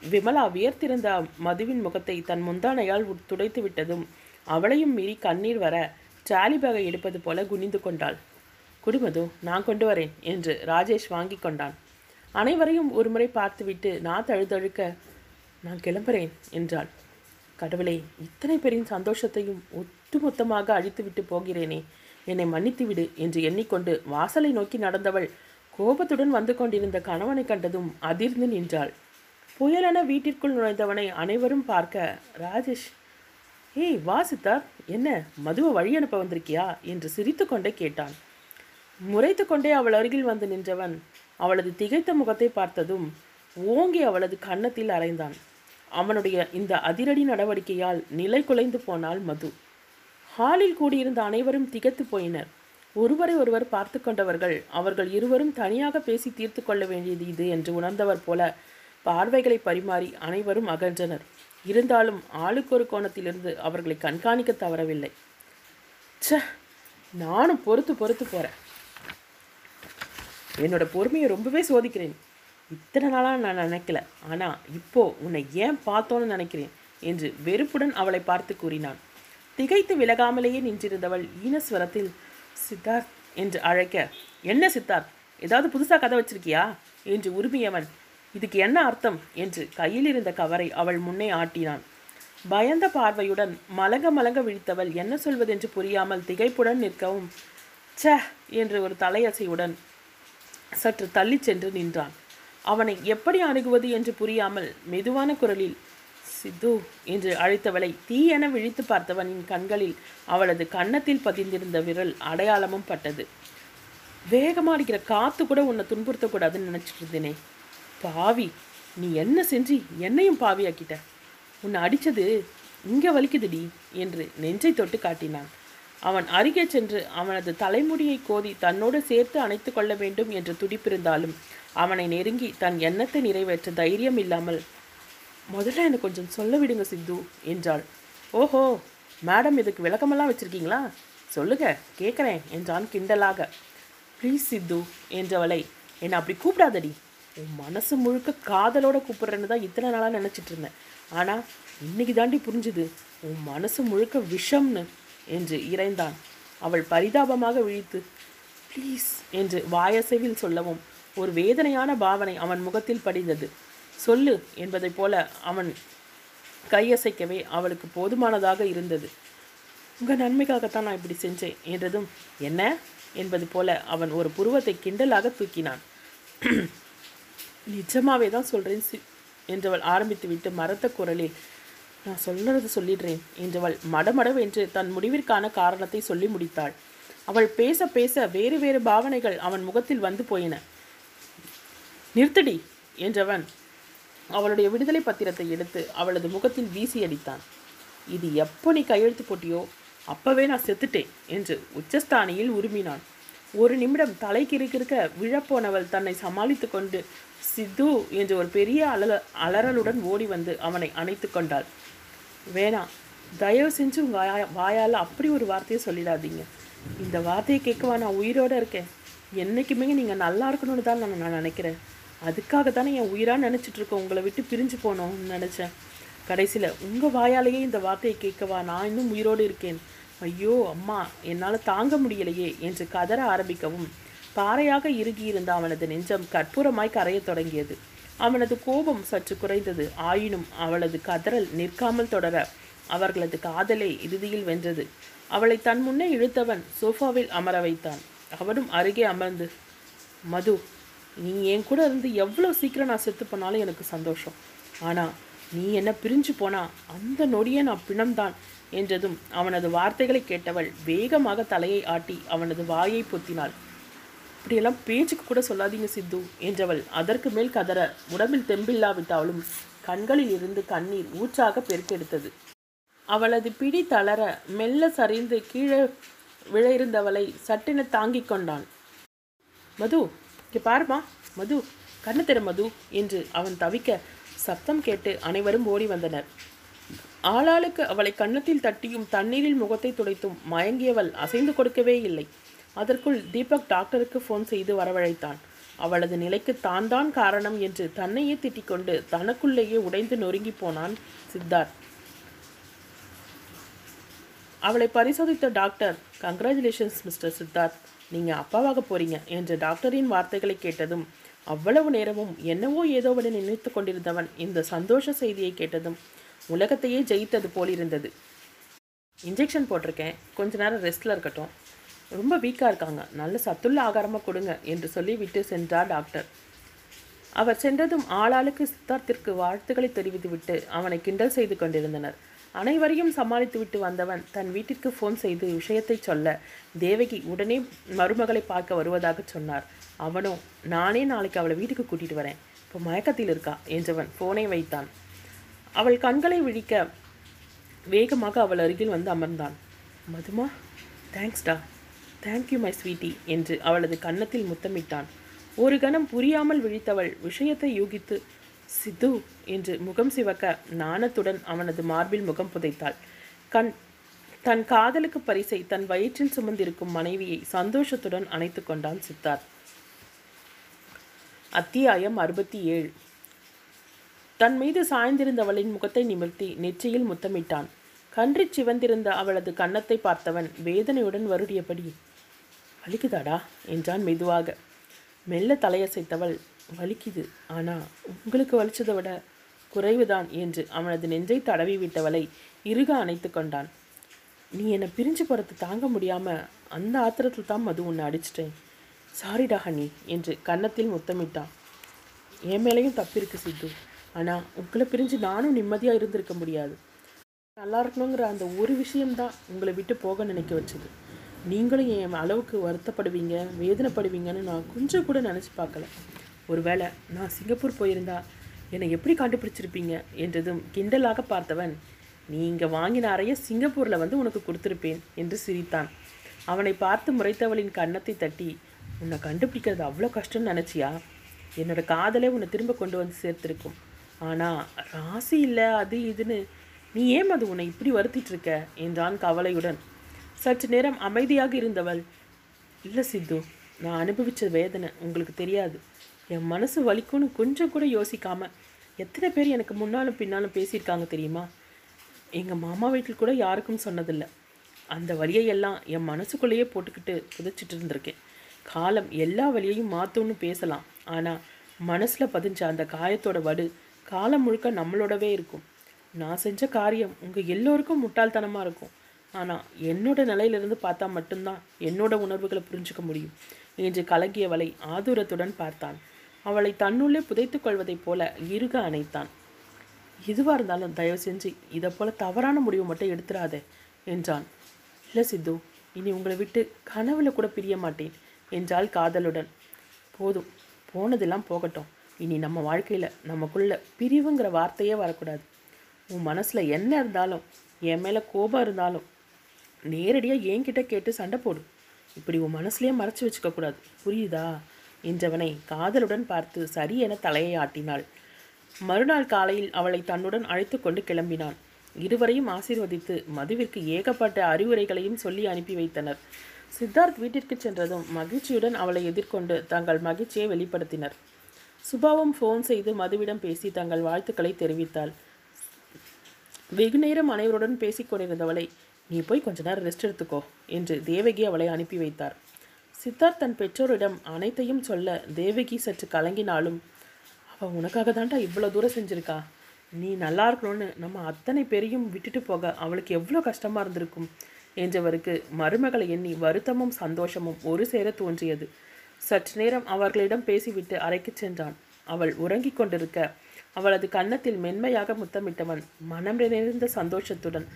விமலா வியர்த்திருந்த மதுவின் முகத்தை தன் முந்தானையால் துடைத்து விட்டதும் அவளையும் மீறி கண்ணீர் வர ட்ராலி பேகை எடுப்பது போல குனிந்து கொண்டாள். குடுமது நான் கொண்டு வரேன் என்று ராஜேஷ் வாங்கி கொண்டான். அனைவரையும் ஒருமுறை பார்த்துவிட்டு நான் தழுதழுக்க நான் கிளம்புறேன் என்றாள். கடவுளே இத்தனை பேரின் சந்தோஷத்தையும் ஒட்டுமொத்தமாக அழித்துவிட்டு போகிறேனே என்னை மன்னித்து விடு என்று எண்ணிக்கொண்டு வாசலை நோக்கி நடந்தவள் கோபத்துடன் வந்து கொண்டிருந்த கணவனை கண்டதும் அதிர்ந்து நின்றாள். புயலென வீட்டிற்குள் நுழைந்தவனை அனைவரும் பார்க்க ராஜேஷ் ஏய் வா சித்தார்த் என்ன மதுவை வழி அனுப்ப வந்திருக்கியா? என்று சிரித்து கொண்டே கேட்டான். முறைத்து கொண்டே அவள் அருகில் வந்து நின்றவன் அவளது திகைத்த முகத்தை பார்த்ததும் ஓங்கி அவளது கன்னத்தில் அரைந்தான் அவனுடைய இந்த அதிரடி நடவடிக்கையால் நிலை குலைந்து போனாள் மது. ஹாலில் கூடியிருந்த அனைவரும் திகைத்து போயினர். ஒருவரை ஒருவர் பார்த்து கொண்டவர்கள் அவர்கள் இருவரும் தனியாக பேசி தீர்த்து கொள்ள வேண்டியது இது என்று உணர்ந்தவர் போல பார்வைகளை பரிமாறி அனைவரும் அகன்றனர். இருந்தாலும் ஆளுக்கொரு கோணத்திலிருந்து அவர்களை கண்காணிக்க தவறவில்லை. ச நானும் பொறுத்து பொறுத்து போகிறேன் என்னோட பொறுமையை ரொம்பவே சோதிக்கிறேன். இத்தனை நாளாக நான் நினைக்கல. ஆனால் இப்போ உன்னை ஏன் பார்த்தோன்னு நினைக்கிறேன் என்று வெறுப்புடன் அவளை பார்த்து கூறினான். திகைத்து விலகாமலேயே நின்றிருந்தவள் ஈனஸ்வரத்தில் சித்தார்த் என்று அழைக்க என்ன சித்தார்த்? ஏதாவது புதுசாக கதை வச்சிருக்கியா? என்று உரிமையவன் இதுக்கு என்ன அர்த்தம்? என்று கையில் இருந்த கவரை அவள் முன்னே ஆட்டினான். பயந்த பார்வையுடன் மலங்க மலங்க விழித்தவள் என்ன சொல்வதென்று புரியாமல் திகைப்புடன் நிற்கவும் ச என்று ஒரு தலையசையுடன் சற்று தள்ளிச் சென்று நின்றான். அவனை எப்படி அணுகுவது என்று புரியாமல் மெதுவான குரலில் சித்து. என்று அழைத்தவளை தீயென விழித்து பார்த்தவனின் கண்களில் அவளது கன்னத்தில் பதிந்திருந்த விரல் அடையாளமும் பட்டது. வேகமாக அடிக்கிற காத்து கூட உன்னை துன்புறுத்தக்கூடாதுன்னு நினைச்சிட்டு இருந்தேனே. பாவி நீ என்ன செஞ்சு என்னையும் பாவியாக்கிட்ட? உன்னை அடித்தது இங்கே வலிக்குதுடி என்று நெஞ்சை தொட்டு காட்டினான். அவன் அருகே சென்று அவனது தலைமுடியை கோதி தன்னோடு சேர்த்து அணைத்து கொள்ள வேண்டும் என்று துடிப்பிருந்தாலும் அவனை நெருங்கி தன் எண்ணத்தை நிறைவேற்ற தைரியம் இல்லாமல் முதல்ல எனக்கு கொஞ்சம் சொல்ல விடுங்க சித்து என்றாள். ஓஹோ மேடம் இதுக்கு விளக்கமெல்லாம் வச்சுருக்கீங்களா? சொல்லுங்க கேட்குறேன் என்றான் கிண்டலாக. ப்ளீஸ் சித்து என்றவளை. என்னை அப்படி கூப்பிடாதடி. உன் மனசு முழுக்க காதலோட கூப்பிட்றேன்னு தான் இத்தனை நாளாக நினச்சிட்டு இருந்தேன். ஆனால் இன்னைக்கு தாண்டி புரிஞ்சுது உன் மனசு முழுக்க விஷம்னு என்று இறைந்தான். அவள் பரிதாபமாக விழித்து ப்ளீஸ் என்று வாயசைவில் சொல்லவும் ஒரு வேதனையான பாவனை அவன் முகத்தில் படிந்தது. சொல்லு என்பதைப் போல அவன் கையசைக்கவே அவளுக்கு போதுமானதாக இருந்தது. உங்கள் நன்மைக்காகத்தான் நான் இப்படி செஞ்சேன் என்றதும் என்ன? என்பது போல அவன் ஒரு புருவத்தை கிண்டலாக தூக்கினான். நிஜமாவே தான் சொல்கிறேன் சி என்றவள் ஆரம்பித்துவிட்டு மரத்த குரலில் நான் சொல்லுறது சொல்லிடுறேன் என்றவள் மடமடவென்று தன் முடிவிற்கான காரணத்தை சொல்லி முடித்தாள். அவள் பேச பேச வேறு வேறு பாவனைகள் அவன் முகத்தில் வந்து போயின. நிறுத்தடி என்றவன் அவளுடைய விடுதலை பத்திரத்தை எடுத்து அவளது முகத்தில் வீசி அடித்தான். இது எப்போ நீ கையெழுத்து போட்டியோ? அப்பவே நான் செத்துட்டேன் என்று உச்சஸ்தானியில் உருமினான். ஒரு நிமிடம் தலை கிறுக்கிறுக்க விழப்போனவள் தன்னை சமாளித்து கொண்டு சித்து என்று ஒரு பெரிய அலல அலறலுடன் ஓடி வந்து அவனை அணைத்து கொண்டாள். வேணாம் தயவு செஞ்சு உங்கள் வாயா வாயால் அப்படி ஒரு வார்த்தையை சொல்லிடாதீங்க. இந்த வார்த்தையை கேட்கவா நான் உயிரோட இருக்கேன்? என்றைக்குமே நீங்கள் நல்லா இருக்கணும்னு தான் நான் நான் நினைக்கிறேன். அதுக்காக தானே என் உயிராக நினச்சிட்டு உங்களை விட்டு பிரிஞ்சு போனோம்னு நினச்சேன். கடைசியில் உங்கள் வாயாலேயே இந்த வார்த்தையை கேட்கவா? நான் இன்னும் உயிரோடு இருக்கேன். ஐயோ அம்மா என்னால் தாங்க முடியலையே என்று கதற ஆரம்பிக்கவும். பாறையாக இறுகியிருந்த அவனது நெஞ்சம் கற்பூரமாய் கரையத் தொடங்கியது. அவனது கோபம் சற்று குறைந்தது. ஆயினும் அவளது கதறல் நிற்காமல் தொடர அவர்களது காதலை இறுதியில் வென்றது. அவளை தன் முன்னே இழுத்தவன் சோஃபாவில் அமர வைத்தான். அவனும் அருகே அமர்ந்து மது நீ என் கூட இருந்து எவ்வளோ சீக்கிரம் நான் செத்து போனாலும் எனக்கு சந்தோஷம். ஆனால் நீ என்ன பிரிஞ்சு போனா அந்த நொடியே நான் பிணம்தான் என்றதும் அவனது வார்த்தைகளை கேட்டவள் வேகமாக தலையை ஆட்டி அவனது வாயை பொத்தினாள். இப்படியெல்லாம் பேச்சுக்கு கூட சொல்லாதீங்க சித்து என்றவள் அதற்கு மேல் கதற உடம்பில் தெம்பில்லாவிட்டாலும் கண்களில் இருந்து கண்ணீர் ஊற்றாக பெருக்கெடுத்தது. அவளது பிடி தளர மெல்ல சரிந்து கீழே விழ இருந்தவளை சட்டென தாங்கிக் கொண்டான். மது இங்கே பாருமா மது. கண்ணு திற மது என்று அவன் தவிக்க சப்தம் கேட்டு அனைவரும் ஓடி வந்தனர். ஆளாளுக்கு அவளை கன்னத்தில் தட்டியும் தண்ணீரில் முகத்தை துடைத்தும் மயங்கியவள் அசைந்து கொடுக்கவே இல்லை. அதற்குள் தீபக் டாக்டருக்கு ஃபோன் செய்து வரவழைத்தான். அவளது நிலைக்கு தான் தான் காரணம் என்று தன்னையே திட்டிக்கொண்டு தனக்குள்ளேயே உடைந்து நொறுங்கி போனான் சித்தார்த். அவளை பரிசோதித்த டாக்டர் கங்க்ராச்சுலேஷன்ஸ் மிஸ்டர் சித்தார்த். நீங்கள் அப்பாவாக போறீங்க என்ற டாக்டரின் வார்த்தைகளை கேட்டதும் அவ்வளவு நேரமும் என்னவோ ஏதோவென நினைத்து கொண்டிருந்தவன் இந்த சந்தோஷ செய்தியை கேட்டதும் உலகத்தையே ஜெயித்தது போலிருந்தது இன்ஜெக்ஷன் போட்டிருக்கேன். கொஞ்ச நேரம் ரெஸ்ட்டில் இருக்கட்டும். ரொம்ப வீக்காக இருக்காங்க. நல்ல சத்துள்ள ஆகாரமாக கொடுங்க என்று சொல்லிவிட்டு சென்றார் டாக்டர். அவர் சென்றதும் ஆளாளுக்கு சித்தார்த்திற்கு வாழ்த்துக்களை தெரிவித்துவிட்டு அவனை கிண்டல் செய்து கொண்டிருந்தனர். அனைவரையும் சமாளித்துவிட்டு வந்தவன் தன் வீட்டிற்கு ஃபோன் செய்து விஷயத்தை சொல்ல தேவகி உடனே மருமகளை பார்க்க வருவதாக சொன்னார். அவனோ நானே நாளைக்கு அவளை வீட்டுக்கு கூட்டிட்டு வரேன். இப்போ மயக்கத்தில் இருக்கா? என்றவன் ஃபோனை வைத்தான். அவள் கண்களை விழிக்க வேகமாக அவள் அருகில் வந்து அமர்ந்தான். மதுமா தேங்க்ஸ்டா தேங்க்யூ மை ஸ்வீட்டி என்று அவளது கன்னத்தில் முத்தமிட்டான். ஒரு கணம் புரியாமல் விழித்தவள் விஷயத்தை யூகித்து சித்து என்று முகம் சிவக்க நாணத்துடன் அவனது மார்பில் முகம் புதைத்தாள். கண் தன் காதலுக்கு பரிசை தன் வயிற்றில் சுமந்திருக்கும் மனைவியை சந்தோஷத்துடன் அணைத்து கொண்டான் சித்தார். அத்தியாயம் அறுபத்தி ஏழு. தன் மீது சாய்ந்திருந்தவளின் முகத்தை நிமிர்த்தி நெற்றியில் முத்தமிட்டான். கன்றி சிவந்திருந்த அவளது கன்னத்தை பார்த்தவன் வேதனையுடன் வருடியபடி வலிக்குதாடா? என்றான் மெதுவாக. மெல்ல தலையசைத்தவள் வலிக்குது. ஆனால் உங்களுக்கு வலிச்சதை விட குறைவுதான் என்று அவனது நெஞ்சை தடவி விட்டவளை இருக அணைத்து கொண்டான். நீ என்னை பிரிஞ்சு போகிறது தாங்க முடியாமல் அந்த ஆத்திரத்தில் தான் மது உன்னை அடிச்சிட்டேன். சாரிடா ஹனி என்று கன்னத்தில் முத்தமிட்டான். என் மேலேயும் தப்பிருக்கு சித்து. ஆனால் உங்களை பிரிஞ்சு நானும் நிம்மதியாக இருந்திருக்க முடியாது. நல்லா இருக்கணுங்கிற அந்த ஒரு விஷயம்தான் உங்களை விட்டு போக நினைக்க வச்சது. நீங்களும் என் அளவுக்கு வருத்தப்படுவீங்க வேதனைப்படுவீங்கன்னு நான் கொஞ்சம் கூட நினச்சி பார்க்கல. ஒருவேளை நான் சிங்கப்பூர் போயிருந்தா என்னை எப்படி கண்டுபிடிச்சிருப்பீங்க என்றதும் கிண்டலாக பார்த்தவன் நீ இங்கே வாங்கின அறைய சிங்கப்பூரில் வந்து உனக்கு கொடுத்துருப்பேன் என்று சிரித்தான். அவனை பார்த்து முறைத்தவளின் கன்னத்தை தட்டி உன்னை கண்டுபிடிக்கிறது அவ்வளோ கஷ்டம்னு நினச்சியா? என்னோட காதலே உன்னை திரும்ப கொண்டு வந்து சேர்த்துருக்கும். ஆனால் ராசி இல்லை அது இதுன்னு நீ ஏன் அது உன்னை இப்படி வருத்திட்டு இருக்க? என்றான் கவலையுடன். சற்று நேரம் அமைதியாக இருந்தவள் இல்லை சித்து நான் அனுபவித்த வேதனை உங்களுக்கு தெரியாது. என் மனசு வலிக்கும்னு கொஞ்சம் கூட யோசிக்காம எத்தனை பேர் எனக்கு முன்னாலும் பின்னாலும் பேசியிருக்காங்க தெரியுமா? எங்கள் மாமா வீட்டில் கூட யாருக்கும் சொன்னதில்லை. அந்த வழியை எல்லாம் என் மனசுக்குள்ளேயே போட்டுக்கிட்டு புதைச்சிட்டு இருந்திருக்கேன். காலம் எல்லா வழியையும் மாற்றும்னு பேசலாம். ஆனால் மனசில் பதிஞ்ச அந்த காயத்தோட வடு காலம் முழுக்க நம்மளோடவே இருக்கும். நான் செஞ்ச காரியம் உங்கள் எல்லோருக்கும் முட்டாள்தனமாக இருக்கும். ஆனால் என்னோட நிலையிலிருந்து பார்த்தா மட்டும்தான் என்னோட உணர்வுகளை புரிஞ்சுக்க முடியும். என்று கலங்கியவளை ஆதுரத்துடன் பார்த்தான். அவளை தன்னுள்ளே புதைத்துக் கொள்வதைப் போல இருக அணைத்தான். எதுவாக இருந்தாலும் தயவு செஞ்சு இதை போல தவறான முடிவு மட்டும் எடுத்துடாதே என்றான். இல்லை சித்து இனி உங்களை விட்டு கனவுல கூட பிரிய மாட்டேன் என்றாள் காதலுடன். போதும் போனதெல்லாம் போகட்டும். இனி நம்ம வாழ்க்கையில் நமக்குள்ள பிரிவுங்கிற வார்த்தையே வரக்கூடாது. உன் மனசில் என்ன இருந்தாலும் என் மேலே கோபம் இருந்தாலும் நேரடியாக என்கிட்ட கேட்டு சண்டை போடும் இப்படி உன் மனசுலேயே மறைச்சி வச்சுக்கக்கூடாது புரியுதா? என்றவனை காதலுடன் பார்த்து சரி என தலையை ஆட்டினாள் மறுநாள் காலையில் அவளை தன்னுடன் அழைத்து கொண்டு கிளம்பினான். இருவரையும் ஆசீர்வதித்து மதுவிற்கு ஏகப்பட்ட அறிவுரைகளையும் சொல்லி அனுப்பி வைத்தனர். சித்தார்த் வீட்டிற்கு சென்றதும் மகிழ்ச்சியுடன் அவளை எதிர்கொண்டு தங்கள் மகிழ்ச்சியை வெளிப்படுத்தினர். சுபாவும் ஃபோன் செய்து மதுவிடம் பேசி தங்கள் வாழ்த்துக்களை தெரிவித்தாள். வெகு நேரம் அனைவருடன் பேசிக்கொண்டிருந்தவளை நீ போய் கொஞ்ச நேரம் ரெஸ்ட் எடுத்துக்கோ என்று தேவகி அவளை அனுப்பி வைத்தார். சித்தார்த் தன் பெற்றோரிடம் அனைத்தையும் சொல்ல தேவகி சற்று கலங்கினாலும் அவள் உனக்காக தான்டா இவ்வளோ தூரம் செஞ்சிருக்கா? நீ நல்லா இருக்கணும்னு நம்ம அத்தனை பேரையும் விட்டுட்டு போக அவளுக்கு எவ்வளோ கஷ்டமாக இருந்திருக்கும்? என்றவருக்கு மருமகளை எண்ணி வருத்தமும் சந்தோஷமும் ஒரு சேர தோன்றியது. சற்று நேரம் அவர்களிடம் பேசிவிட்டு அறைக்கு சென்றான். அவள் உறங்கிக் கொண்டிருக்க அவளது கன்னத்தில் மென்மையாக முத்தமிட்டவன் மனம் நிறைந்த சந்தோஷத்துடன்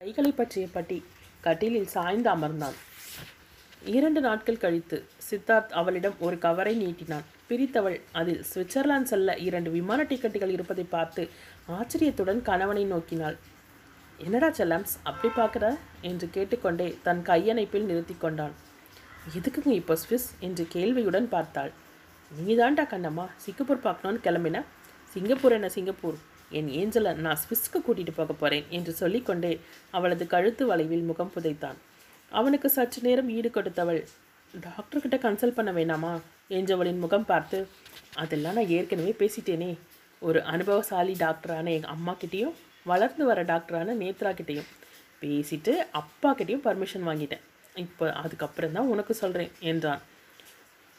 கைகளை பற்றிய பட்டி கட்டிலில் சாய்ந்து அமர்ந்தான். இரண்டு நாட்கள் கழித்து சித்தார்த் அவளிடம் ஒரு கவரை நீட்டினான். பிரித்தவள் அதில் சுவிட்சர்லாந்து செல்ல இரண்டு விமான டிக்கெட்டுகள் இருப்பதை பார்த்து ஆச்சரியத்துடன் கணவனை நோக்கினாள். என்னடா செல்லம்ஸ் அப்படி பார்க்குற? என்று கேட்டுக்கொண்டே தன் கையணைப்பில் நிறுத்தி கொண்டான். எதுக்குங்க இப்போ ஸ்விஸ்? என்று கேள்வியுடன் பார்த்தாள். நீதான்டா கண்ணம்மா சிங்கப்பூர் பார்க்கணுன்னு கிளம்பின? சிங்கப்பூர் என்ன சிங்கப்பூர்? என் ஏஞ்சலை நான் ஸ்விஸ்க்கு கூட்டிகிட்டு போக போகிறேன் என்று சொல்லிக்கொண்டே அவளது கழுத்து வளைவில் முகம் புதைத்தான். அவனுக்கு சற்று நேரம் ஈடு கொடுத்தவள். டாக்டர்கிட்ட கன்சல்ட் பண்ண வேணாமா? என்றவளின் முகம் பார்த்து அதெல்லாம் நான் ஏற்கனவே பேசிட்டேனே. ஒரு அனுபவசாலி டாக்டரான எங்கள் அம்மாக்கிட்டேயும் வளர்ந்து வர டாக்டரான நேத்ரா கிட்டேயும் பேசிட்டு அப்பா கிட்டேயும் பர்மிஷன் வாங்கிட்டேன். இப்போ அதுக்கப்புறம் தான் உனக்கு சொல்கிறேன் என்றான்.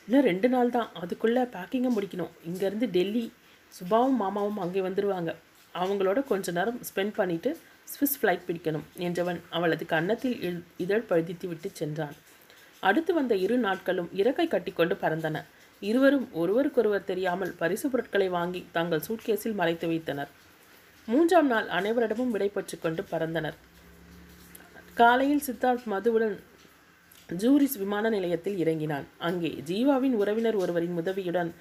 இன்னும் ரெண்டு நாள் தான். அதுக்குள்ளே பேக்கிங்கை முடிக்கணும். இங்கேருந்து டெல்லி சுபாவும் மாமாவும் அங்கே வந்துடுவாங்க அவங்களோட கொஞ்ச நேரம் ஸ்பெண்ட் பண்ணிவிட்டு ஸ்விஸ் ஃப்ளைட் பிடிக்கணும் என்றவன் அவளது கன்னத்தில் இழ்- இதழ் பழுதித்து விட்டு சென்றான். அடுத்து வந்த இரு நாட்களும் இறக்கை கட்டிக்கொண்டு பறந்தன. இருவரும் ஒருவருக்கொருவர் தெரியாமல் பரிசு பொருட்களை வாங்கி தங்கள் சூட்கேஸில் மறைத்து வைத்தனர். மூன்றாம் நாள் அனைவரிடமும் விடை கொண்டு பறந்தனர். காலையில் சித்தார்த் மதுவுடன் ஜூரிஸ் விமான நிலையத்தில் இறங்கினான். அங்கே ஜீவாவின் உறவினர் ஒருவரின் உதவியுடன்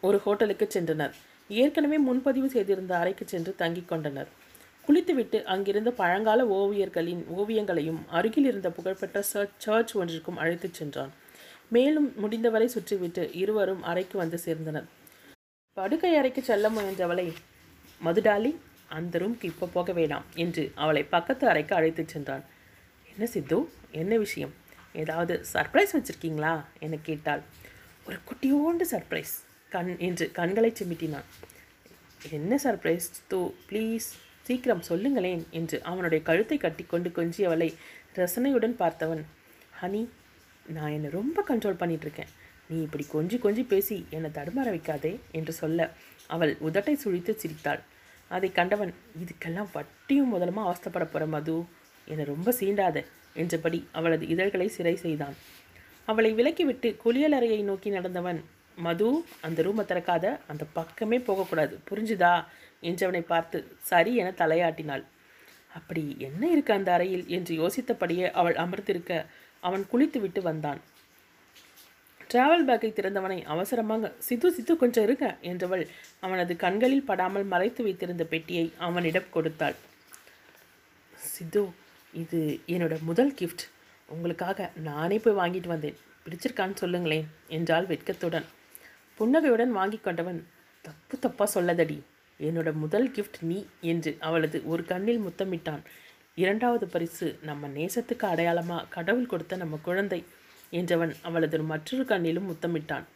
ஒரு ஹோட்டலுக்கு சென்றனர். ஏற்கனவே முன்பதிவு செய்திருந்த அறைக்கு சென்று தங்கிக் கொண்டனர். குளித்துவிட்டு அங்கிருந்த பழங்கால ஓவியர்களின் ஓவியங்களையும் அருகில் இருந்த புகழ்பெற்ற சர்ச் சர்ச் ஒன்றிற்கும் அழைத்துச் சென்றான். மேலும் முடிந்தவரை சுற்றிவிட்டு இருவரும் அறைக்கு வந்து சேர்ந்தனர். படுக்கை அறைக்கு செல்ல முயன்றவளை மதுடாலி அந்த ரூம்க்கு இப்போ போக வேண்டாம் என்று அவளை பக்கத்து அறைக்கு அழைத்துச் சென்றான். என்ன சித்து? என்ன விஷயம்? ஏதாவது சர்ப்ரைஸ் வச்சுருக்கீங்களா? என கேட்டாள். ஒரு குட்டியோண்டு சர்ப்ரைஸ் கண் என்று கண்களை சிமிட்டினான். என்ன சர்ப்ரைஸ்? தூ ப்ளீஸ். சீக்கிரம் சொல்லுங்களேன் என்று அவனுடைய கழுத்தை கட்டிக்கொண்டு கொஞ்சியவளை ரசனையுடன் பார்த்தவன் ஹனி நான் என்னை ரொம்ப கண்ட்ரோல் பண்ணிகிட்ருக்கேன் நீ இப்படி கொஞ்சி கொஞ்சி பேசி என்னை தடுமாற வைக்காதே என்று சொல்ல அவள் உதட்டை சுழித்து சிரித்தாள். அதை கண்டவன் இதுக்கெல்லாம் வட்டியும் முதலமாக அவஸ்தப்பட போகிற மது? என்னை ரொம்ப சீண்டாத என்றபடி அவளது இதழ்களை சிறை செய்தான். அவளை விலக்கிவிட்டு குளியலறையை நோக்கி நடந்தவன் மது அந்த ரூமை திறக்காத அந்த பக்கமே போகக்கூடாது. புரிஞ்சுதா? என்றவனை பார்த்து சரி என தலையாட்டினாள். அப்படி என்ன இருக்கு அந்த அறையில்? என்று யோசித்தபடியே அவள் அமர்ந்திருக்க அவன் குளித்துவிட்டு வந்தான். டிராவல் பேக்கை திறந்தவனை அவசரமாக சித்து சித்து கொஞ்சம் இருக்க என்றவள் அவனது கண்களில் படாமல் மறைத்து வைத்திருந்த பெட்டியை அவனிடம் கொடுத்தாள். சித்து இது என்னோட முதல் கிஃப்ட் உங்களுக்காக நானே போய் வாங்கிட்டு வந்தேன். பிடிச்சிருக்கான்னு சொல்லுங்களேன் என்றாள் வெட்கத்துடன். புன்னகையுடன் வாங்கி கொண்டவன் தப்பு தப்பாக சொல்லதடி. என்னோட முதல் கிஃப்ட் நீ என்று அவளது ஒரு கண்ணில் முத்தமிட்டான். இரண்டாவது பரிசு நம்ம நேசத்துக்கு அடையாளமா கடவுள் கொடுத்த நம்ம குழந்தை என்றவன் அவளது மற்றொரு கண்ணிலும் முத்தமிட்டான்.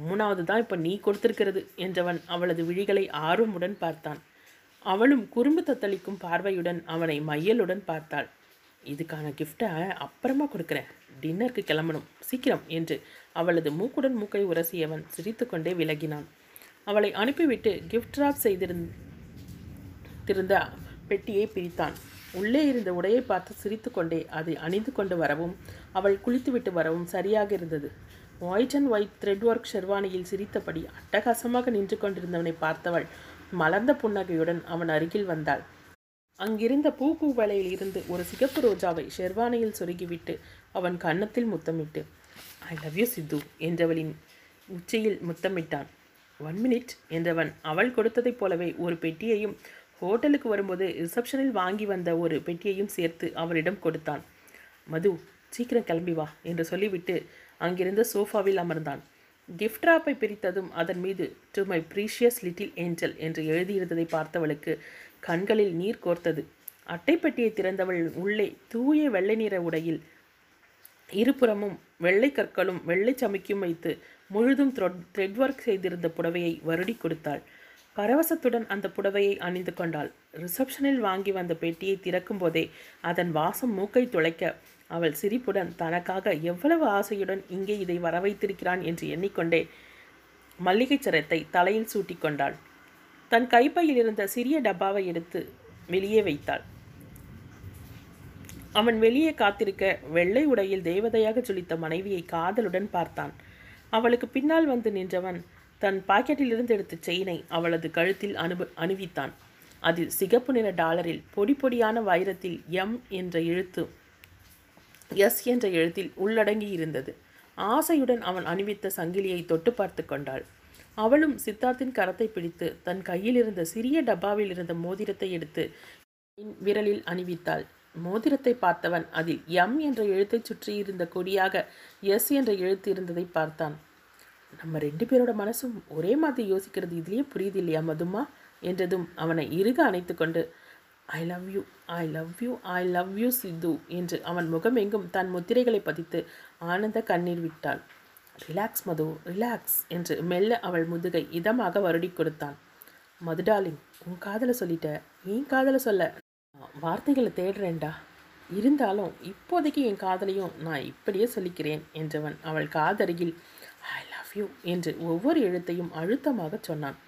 மூணாவது தான் இப்போ நீ கொடுத்திருக்கிறது என்றவன் அவளது விழிகளை ஆர்வமுடன் பார்த்தான். அவளும் குறும்பு தத்தளிக்கும் பார்வையுடன் அவனை மையலுடன் பார்த்தாள். இதுக்கான கிஃப்டை அப்புறமா கொடுக்குறேன். டின்னருக்கு கிளம்பணும். சீக்கிரம் என்று அவளது மூக்குடன் மூக்கை உரசியவன் சிரித்துக்கொண்டே விலகினான். அவளை அனுப்பிவிட்டு கிஃப்ட் ராப் செய்திருந்த பெட்டியை பிரித்தான். உள்ளே இருந்த உடையை பார்த்து சிரித்துக்கொண்டே அதை அணிந்து கொண்டு வரவும் அவள் குளித்துவிட்டு வரவும் சரியாக இருந்தது. White and white thread work ஷெர்வானியில் சிரித்தபடி அட்டகாசமாக நின்று கொண்டிருந்தவனை பார்த்தவள் மலர்ந்த புன்னகையுடன் அவன் அருகில் வந்தாள். அங்கிருந்த பூக்கூவலையில் இருந்து ஒரு சிகப்பு ரோஜாவை ஷெர்வானியில் சொருகிவிட்டு அவன் கன்னத்தில் முத்தமிட்டு ஐ லவ் யூ சித்து என்றவளின் உச்சியில் முத்தமிட்டான். ஒன் மினிட் என்றவன் அவள் கொடுத்ததைப் போலவே ஒரு பெட்டியையும் ஹோட்டலுக்கு வரும்போது ரிசப்ஷனில் வாங்கி வந்த ஒரு பெட்டியையும் சேர்த்து அவளிடம் கொடுத்தான். மது சீக்கிரம் கிளம்பி வா என்று சொல்லிவிட்டு அங்கிருந்த சோஃபாவில் அமர்ந்தான். கிஃப்ட் ராப்பை பிரித்ததும் அதன் மீது to my precious little angel என்று எழுதியிருந்ததை பார்த்தவளுக்கு கண்களில் நீர் கோர்த்தது. அட்டைப்பெட்டியை திறந்தவள் உள்ளே தூய வெள்ளை நிற உடையில் இருபுறமும் வெள்ளை கற்களும் வெள்ளை சமைக்கும் வைத்து முழுதும் த்ரெட் ஒர்க் செய்திருந்த புடவையை வருடி கொடுத்தாள். பரவசத்துடன் அந்த புடவையை அணிந்து கொண்டாள். ரிசப்ஷனில் வாங்கி வந்த பெட்டியை திறக்கும் போதே அதன் வாசம் மூக்கை துளைக்க அவள் சிரிப்புடன் தனக்காக எவ்வளவு ஆசையுடன் இங்கே இதை வரவைத்திருக்கிறான் என்று எண்ணிக்கொண்டே மல்லிகைச் சரத்தை தலையில் சூட்டிக் கொண்டாள். தன் கைப்பையில் இருந்த சிறிய டப்பாவை எடுத்து வெளியே வைத்தாள். அவன் வெளியே காத்திருக்க வெள்ளை உடையில் தேவதையாக சுழித்த மனைவியை காதலுடன் பார்த்தான். அவளுக்கு பின்னால் வந்து நின்றவன் தன் பாக்கெட்டிலிருந்து எடுத்த செயினை அவளது கழுத்தில் அனுப அணிவித்தான். அதில் சிகப்பு நிற டாலரில் பொடி பொடியான வைரத்தில் எம் என்ற எழுத்து எஸ் என்ற எழுத்தில் உள்ளடங்கி இருந்தது ஆசையுடன் அவன் அணிவித்த சங்கிலியை தொட்டு பார்த்து கொண்டாள். அவளும் சித்தார்த்தின் கரத்தை பிடித்து தன் கையில் இருந்த சிறிய டப்பாவில் இருந்த மோதிரத்தை எடுத்து விரலில் அணிவித்தாள். மோதிரத்தை பார்த்தவன் அதில் எம் என்ற எழுத்தைச் சுற்றி இருந்த கொடியாக எஸ் என்ற எழுத்து இருந்ததை பார்த்தான். நம்ம ரெண்டு பேரோட மனசும் ஒரே மாதிரி யோசிக்கிறது இதுலேயே புரியுது இல்லையா மதுமா? என்றதும் அவனை இறுக அணைத்து கொண்டு I love you I love you I love you Sidhu என்று அவன் முகமெங்கும் தன் முத்திரைகளை பதித்து ஆனந்த கண்ணீர் விட்டாள். ரிலாக்ஸ் மது ரிலாக்ஸ் என்று மெல்ல அவள் முதுகை இதமாக வருடி கொடுத்தான். மதுடாலிங் உன் காதலை சொல்லிட்ட நீ காதலை சொல்ல வார்த்தைகளை தேடுறேன்டா. இருந்தாலும் இப்போதைக்கு என் காதலையும் நான் இப்படியே சொல்லிக்கிறேன் என்றவன் அவள் காதருகில் ஐ லவ் யூ என்று ஒவ்வொரு எழுத்தையும் அழுத்தமாக சொன்னான்.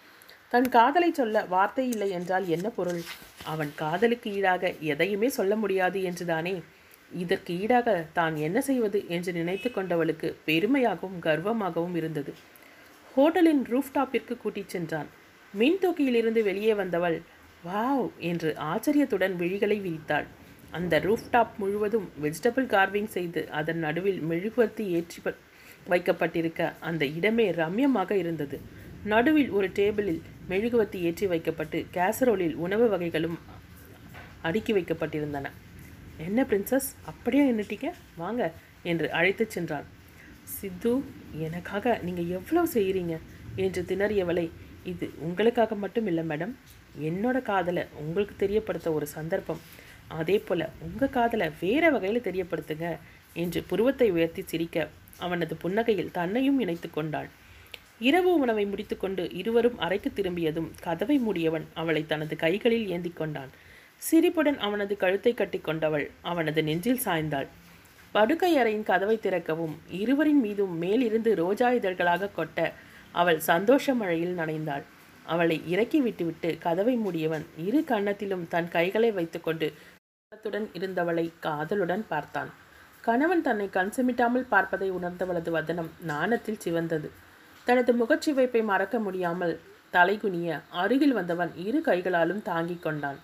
தன் காதலை சொல்ல வார்த்தை இல்லை என்றால் என்ன பொருள்? அவன் காதலுக்கு ஈடாக எதையுமே சொல்ல முடியாது என்றுதானே? இதற்கு ஈடாக தான் என்ன செய்வது என்று நினைத்து கொண்டவளுக்கு பெருமையாகவும் கர்வமாகவும் இருந்தது. ஹோட்டலின் ரூஃப்டாப்பிற்கு கூட்டிச் சென்றான். மின் தொக்கியிலிருந்து வெளியே வந்தவள் வாவ் என்று ஆச்சரியத்துடன் விழிகளை விரித்தாள். அந்த ரூஃப்டாப் முழுவதும் வெஜிடபிள் கார்விங் செய்து அதன் நடுவில் மெழுகுவர்த்தி ஏற்றி வைக்கப்பட்டிருக்க அந்த இடமே ரம்யமாக இருந்தது. நடுவில் ஒரு டேபிளில் மெழுகுவர்த்தி ஏற்றி வைக்கப்பட்டு கேசரோலில் உணவு வகைகளும் அடுக்கி வைக்கப்பட்டிருந்தன. என்ன பிரின்சஸ் அப்படியே நின்னுட்டீங்க? வாங்க என்று அழைத்துச் சென்றான். சித்து எனக்காக நீங்கள் எவ்வளோ செய்கிறீங்க என்று திணறியவளை இது உங்களுக்காக மட்டும் இல்லை மேடம் என்னோட காதலை உங்களுக்கு தெரியப்படுத்த ஒரு சந்தர்ப்பம். அதே போல் உங்கள் காதலை வேற வகையில் தெரியப்படுத்துங்க என்று புருவத்தை உயர்த்தி சிரிக்க அவனது புன்னகையில் தன்னையும் இணைத்து கொண்டாள். இரவு உணவை முடித்துக்கொண்டு இருவரும் அறைக்கு திரும்பியதும் கதவை மூடியவன் அவளை தனது கைகளில் ஏந்தி கொண்டான். சிரிப்புடன் அவனது கழுத்தை கட்டிக்கொண்டவள் அவனது நெஞ்சில் சாய்ந்தாள். படுக்கை அறையின் கதவை திறக்கவும் இருவரின் மீதும் மேலிருந்து ரோஜா இதழ்களாக கொட்ட அவள் சந்தோஷ மழையில் நனைந்தாள். அவளை இறக்கி விட்டுவிட்டு கதவை மூடியவன் இரு கன்னத்திலும் தன் கைகளை வைத்துக்கொண்டு கணத்துடன் இருந்தவளை காதலுடன் பார்த்தான். கணவன் தன்னை கண் சிமிட்டாமல் பார்ப்பதை உணர்ந்தவளது வதனம் நாணத்தில் சிவந்தது. தனது முகச்சிவைப்பை மறக்க முடியாமல் தலைகுனிய அருகில் வந்தவன் இரு கைகளாலும் தாங்கிக் கொண்டான்.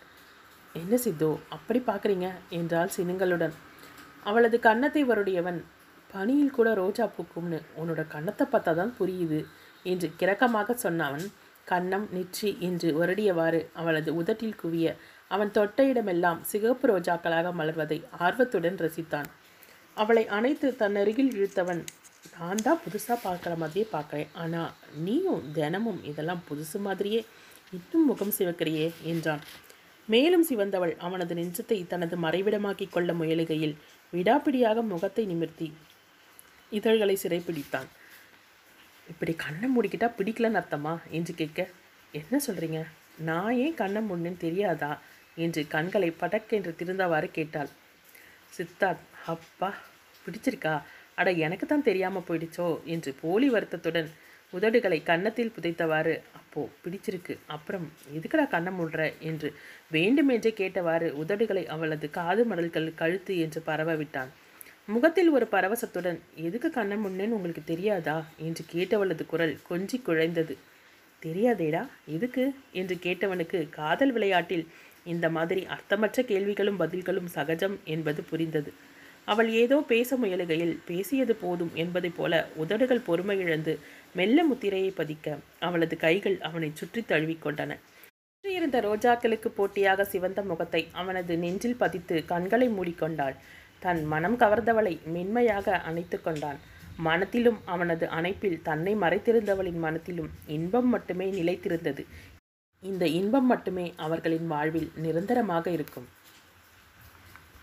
என்ன சித்தோ அப்படி பார்க்குறீங்க? என்றாள் சினுங்களுடன். அவளது கன்னத்தை வருடையவன் பனியில் கூட ரோஜா பூக்கும்னு உன்னோட கன்னத்தை பார்த்தா தான் புரியுது என்று கிறக்கமாக சொன்னவன் கன்னம் நெற்றி என்று வருடியவாறு அவளது உதட்டில் குவிய அவன் தொட்ட இடமெல்லாம் சிகப்பு ரோஜாக்களாக மலர்வதை ஆர்வத்துடன் ரசித்தான். அவளை அணைத்து தன்னருகில் இழுத்தவன் நான் தான் புதுசாக பார்க்குற மாதிரியே பார்க்குறேன். ஆனால் நீயும் தினமும் இதெல்லாம் புதுசு மாதிரியே இன்னும் முகம் சிவக்கிறியே என்றான். மேலும் சிவந்தவள் அவனது நெஞ்சத்தை தனது மறைவிடமாக்கிக் கொள்ள முயலுகையில் விடாப்பிடியாக முகத்தை நிமிர்த்தி இதழ்களை சிறைப்பிடித்தான். இப்படி கண்ணை மூடிக்கிட்டா பிடிக்கலன்னு அர்த்தமா? என்று கேட்க என்ன சொல்கிறீங்க நான் ஏன் கண்ணை மூடினேன்னு தெரியாதா? என்று கண்களை படக்கென்று திருந்தவாறு கேட்டாள். சித்தார்த் அப்பா பிடிச்சிருக்கா? அட எனக்கு தான் தெரியாமல் போயிடுச்சோ? என்று போலி வருத்தத்துடன் உதடுகளை கன்னத்தில் புதைத்தவாறு அப்போ பிடிச்சிருக்கு. அப்புறம் எதுக்குடா கண்ணை மூடுற? என்று வேண்டுமென்றே கேட்டவாறு உதடுகளை அவளது காது மடல்கள் கழுத்து என்று பரவ விட்டான் முகத்தில் ஒரு பரவசத்துடன் எதுக்கு கண்ண முன்னேன்னு உங்களுக்கு தெரியாதா? என்று கேட்டவளது குரல் கொஞ்சி குழைந்தது. தெரியாதேடா எதுக்கு? என்று கேட்டவனுக்கு காதல் விளையாட்டில் இந்த மாதிரி அர்த்தமற்ற கேள்விகளும் பதில்களும் சகஜம் என்பது புரிந்தது. அவள் ஏதோ பேச முயலுகையில் பேசியது போதும் என்பதைப் போல உதடுகள் பொறுமை இழந்து மெல்ல முத்திரையை பதிக்க அவளது கைகள் அவனை சுற்றி தழுவிக்கொண்டன சுற்றியிருந்த ரோஜாக்களுக்கு போட்டியாக சிவந்த முகத்தை அவனது நெஞ்சில் பதித்து கண்களை மூடிக்கொண்டாள். தன் மனம் கவர்ந்தவளை மென்மையாக அணைத்து கொண்டான். மனத்திலும் அவனது அணைப்பில் தன்னை மறைத்திருந்தவளின் மனத்திலும் இன்பம் மட்டுமே நிலைத்திருந்தது. இந்த இன்பம் மட்டுமே அவர்களின் வாழ்வில் நிரந்தரமாக இருக்கும்.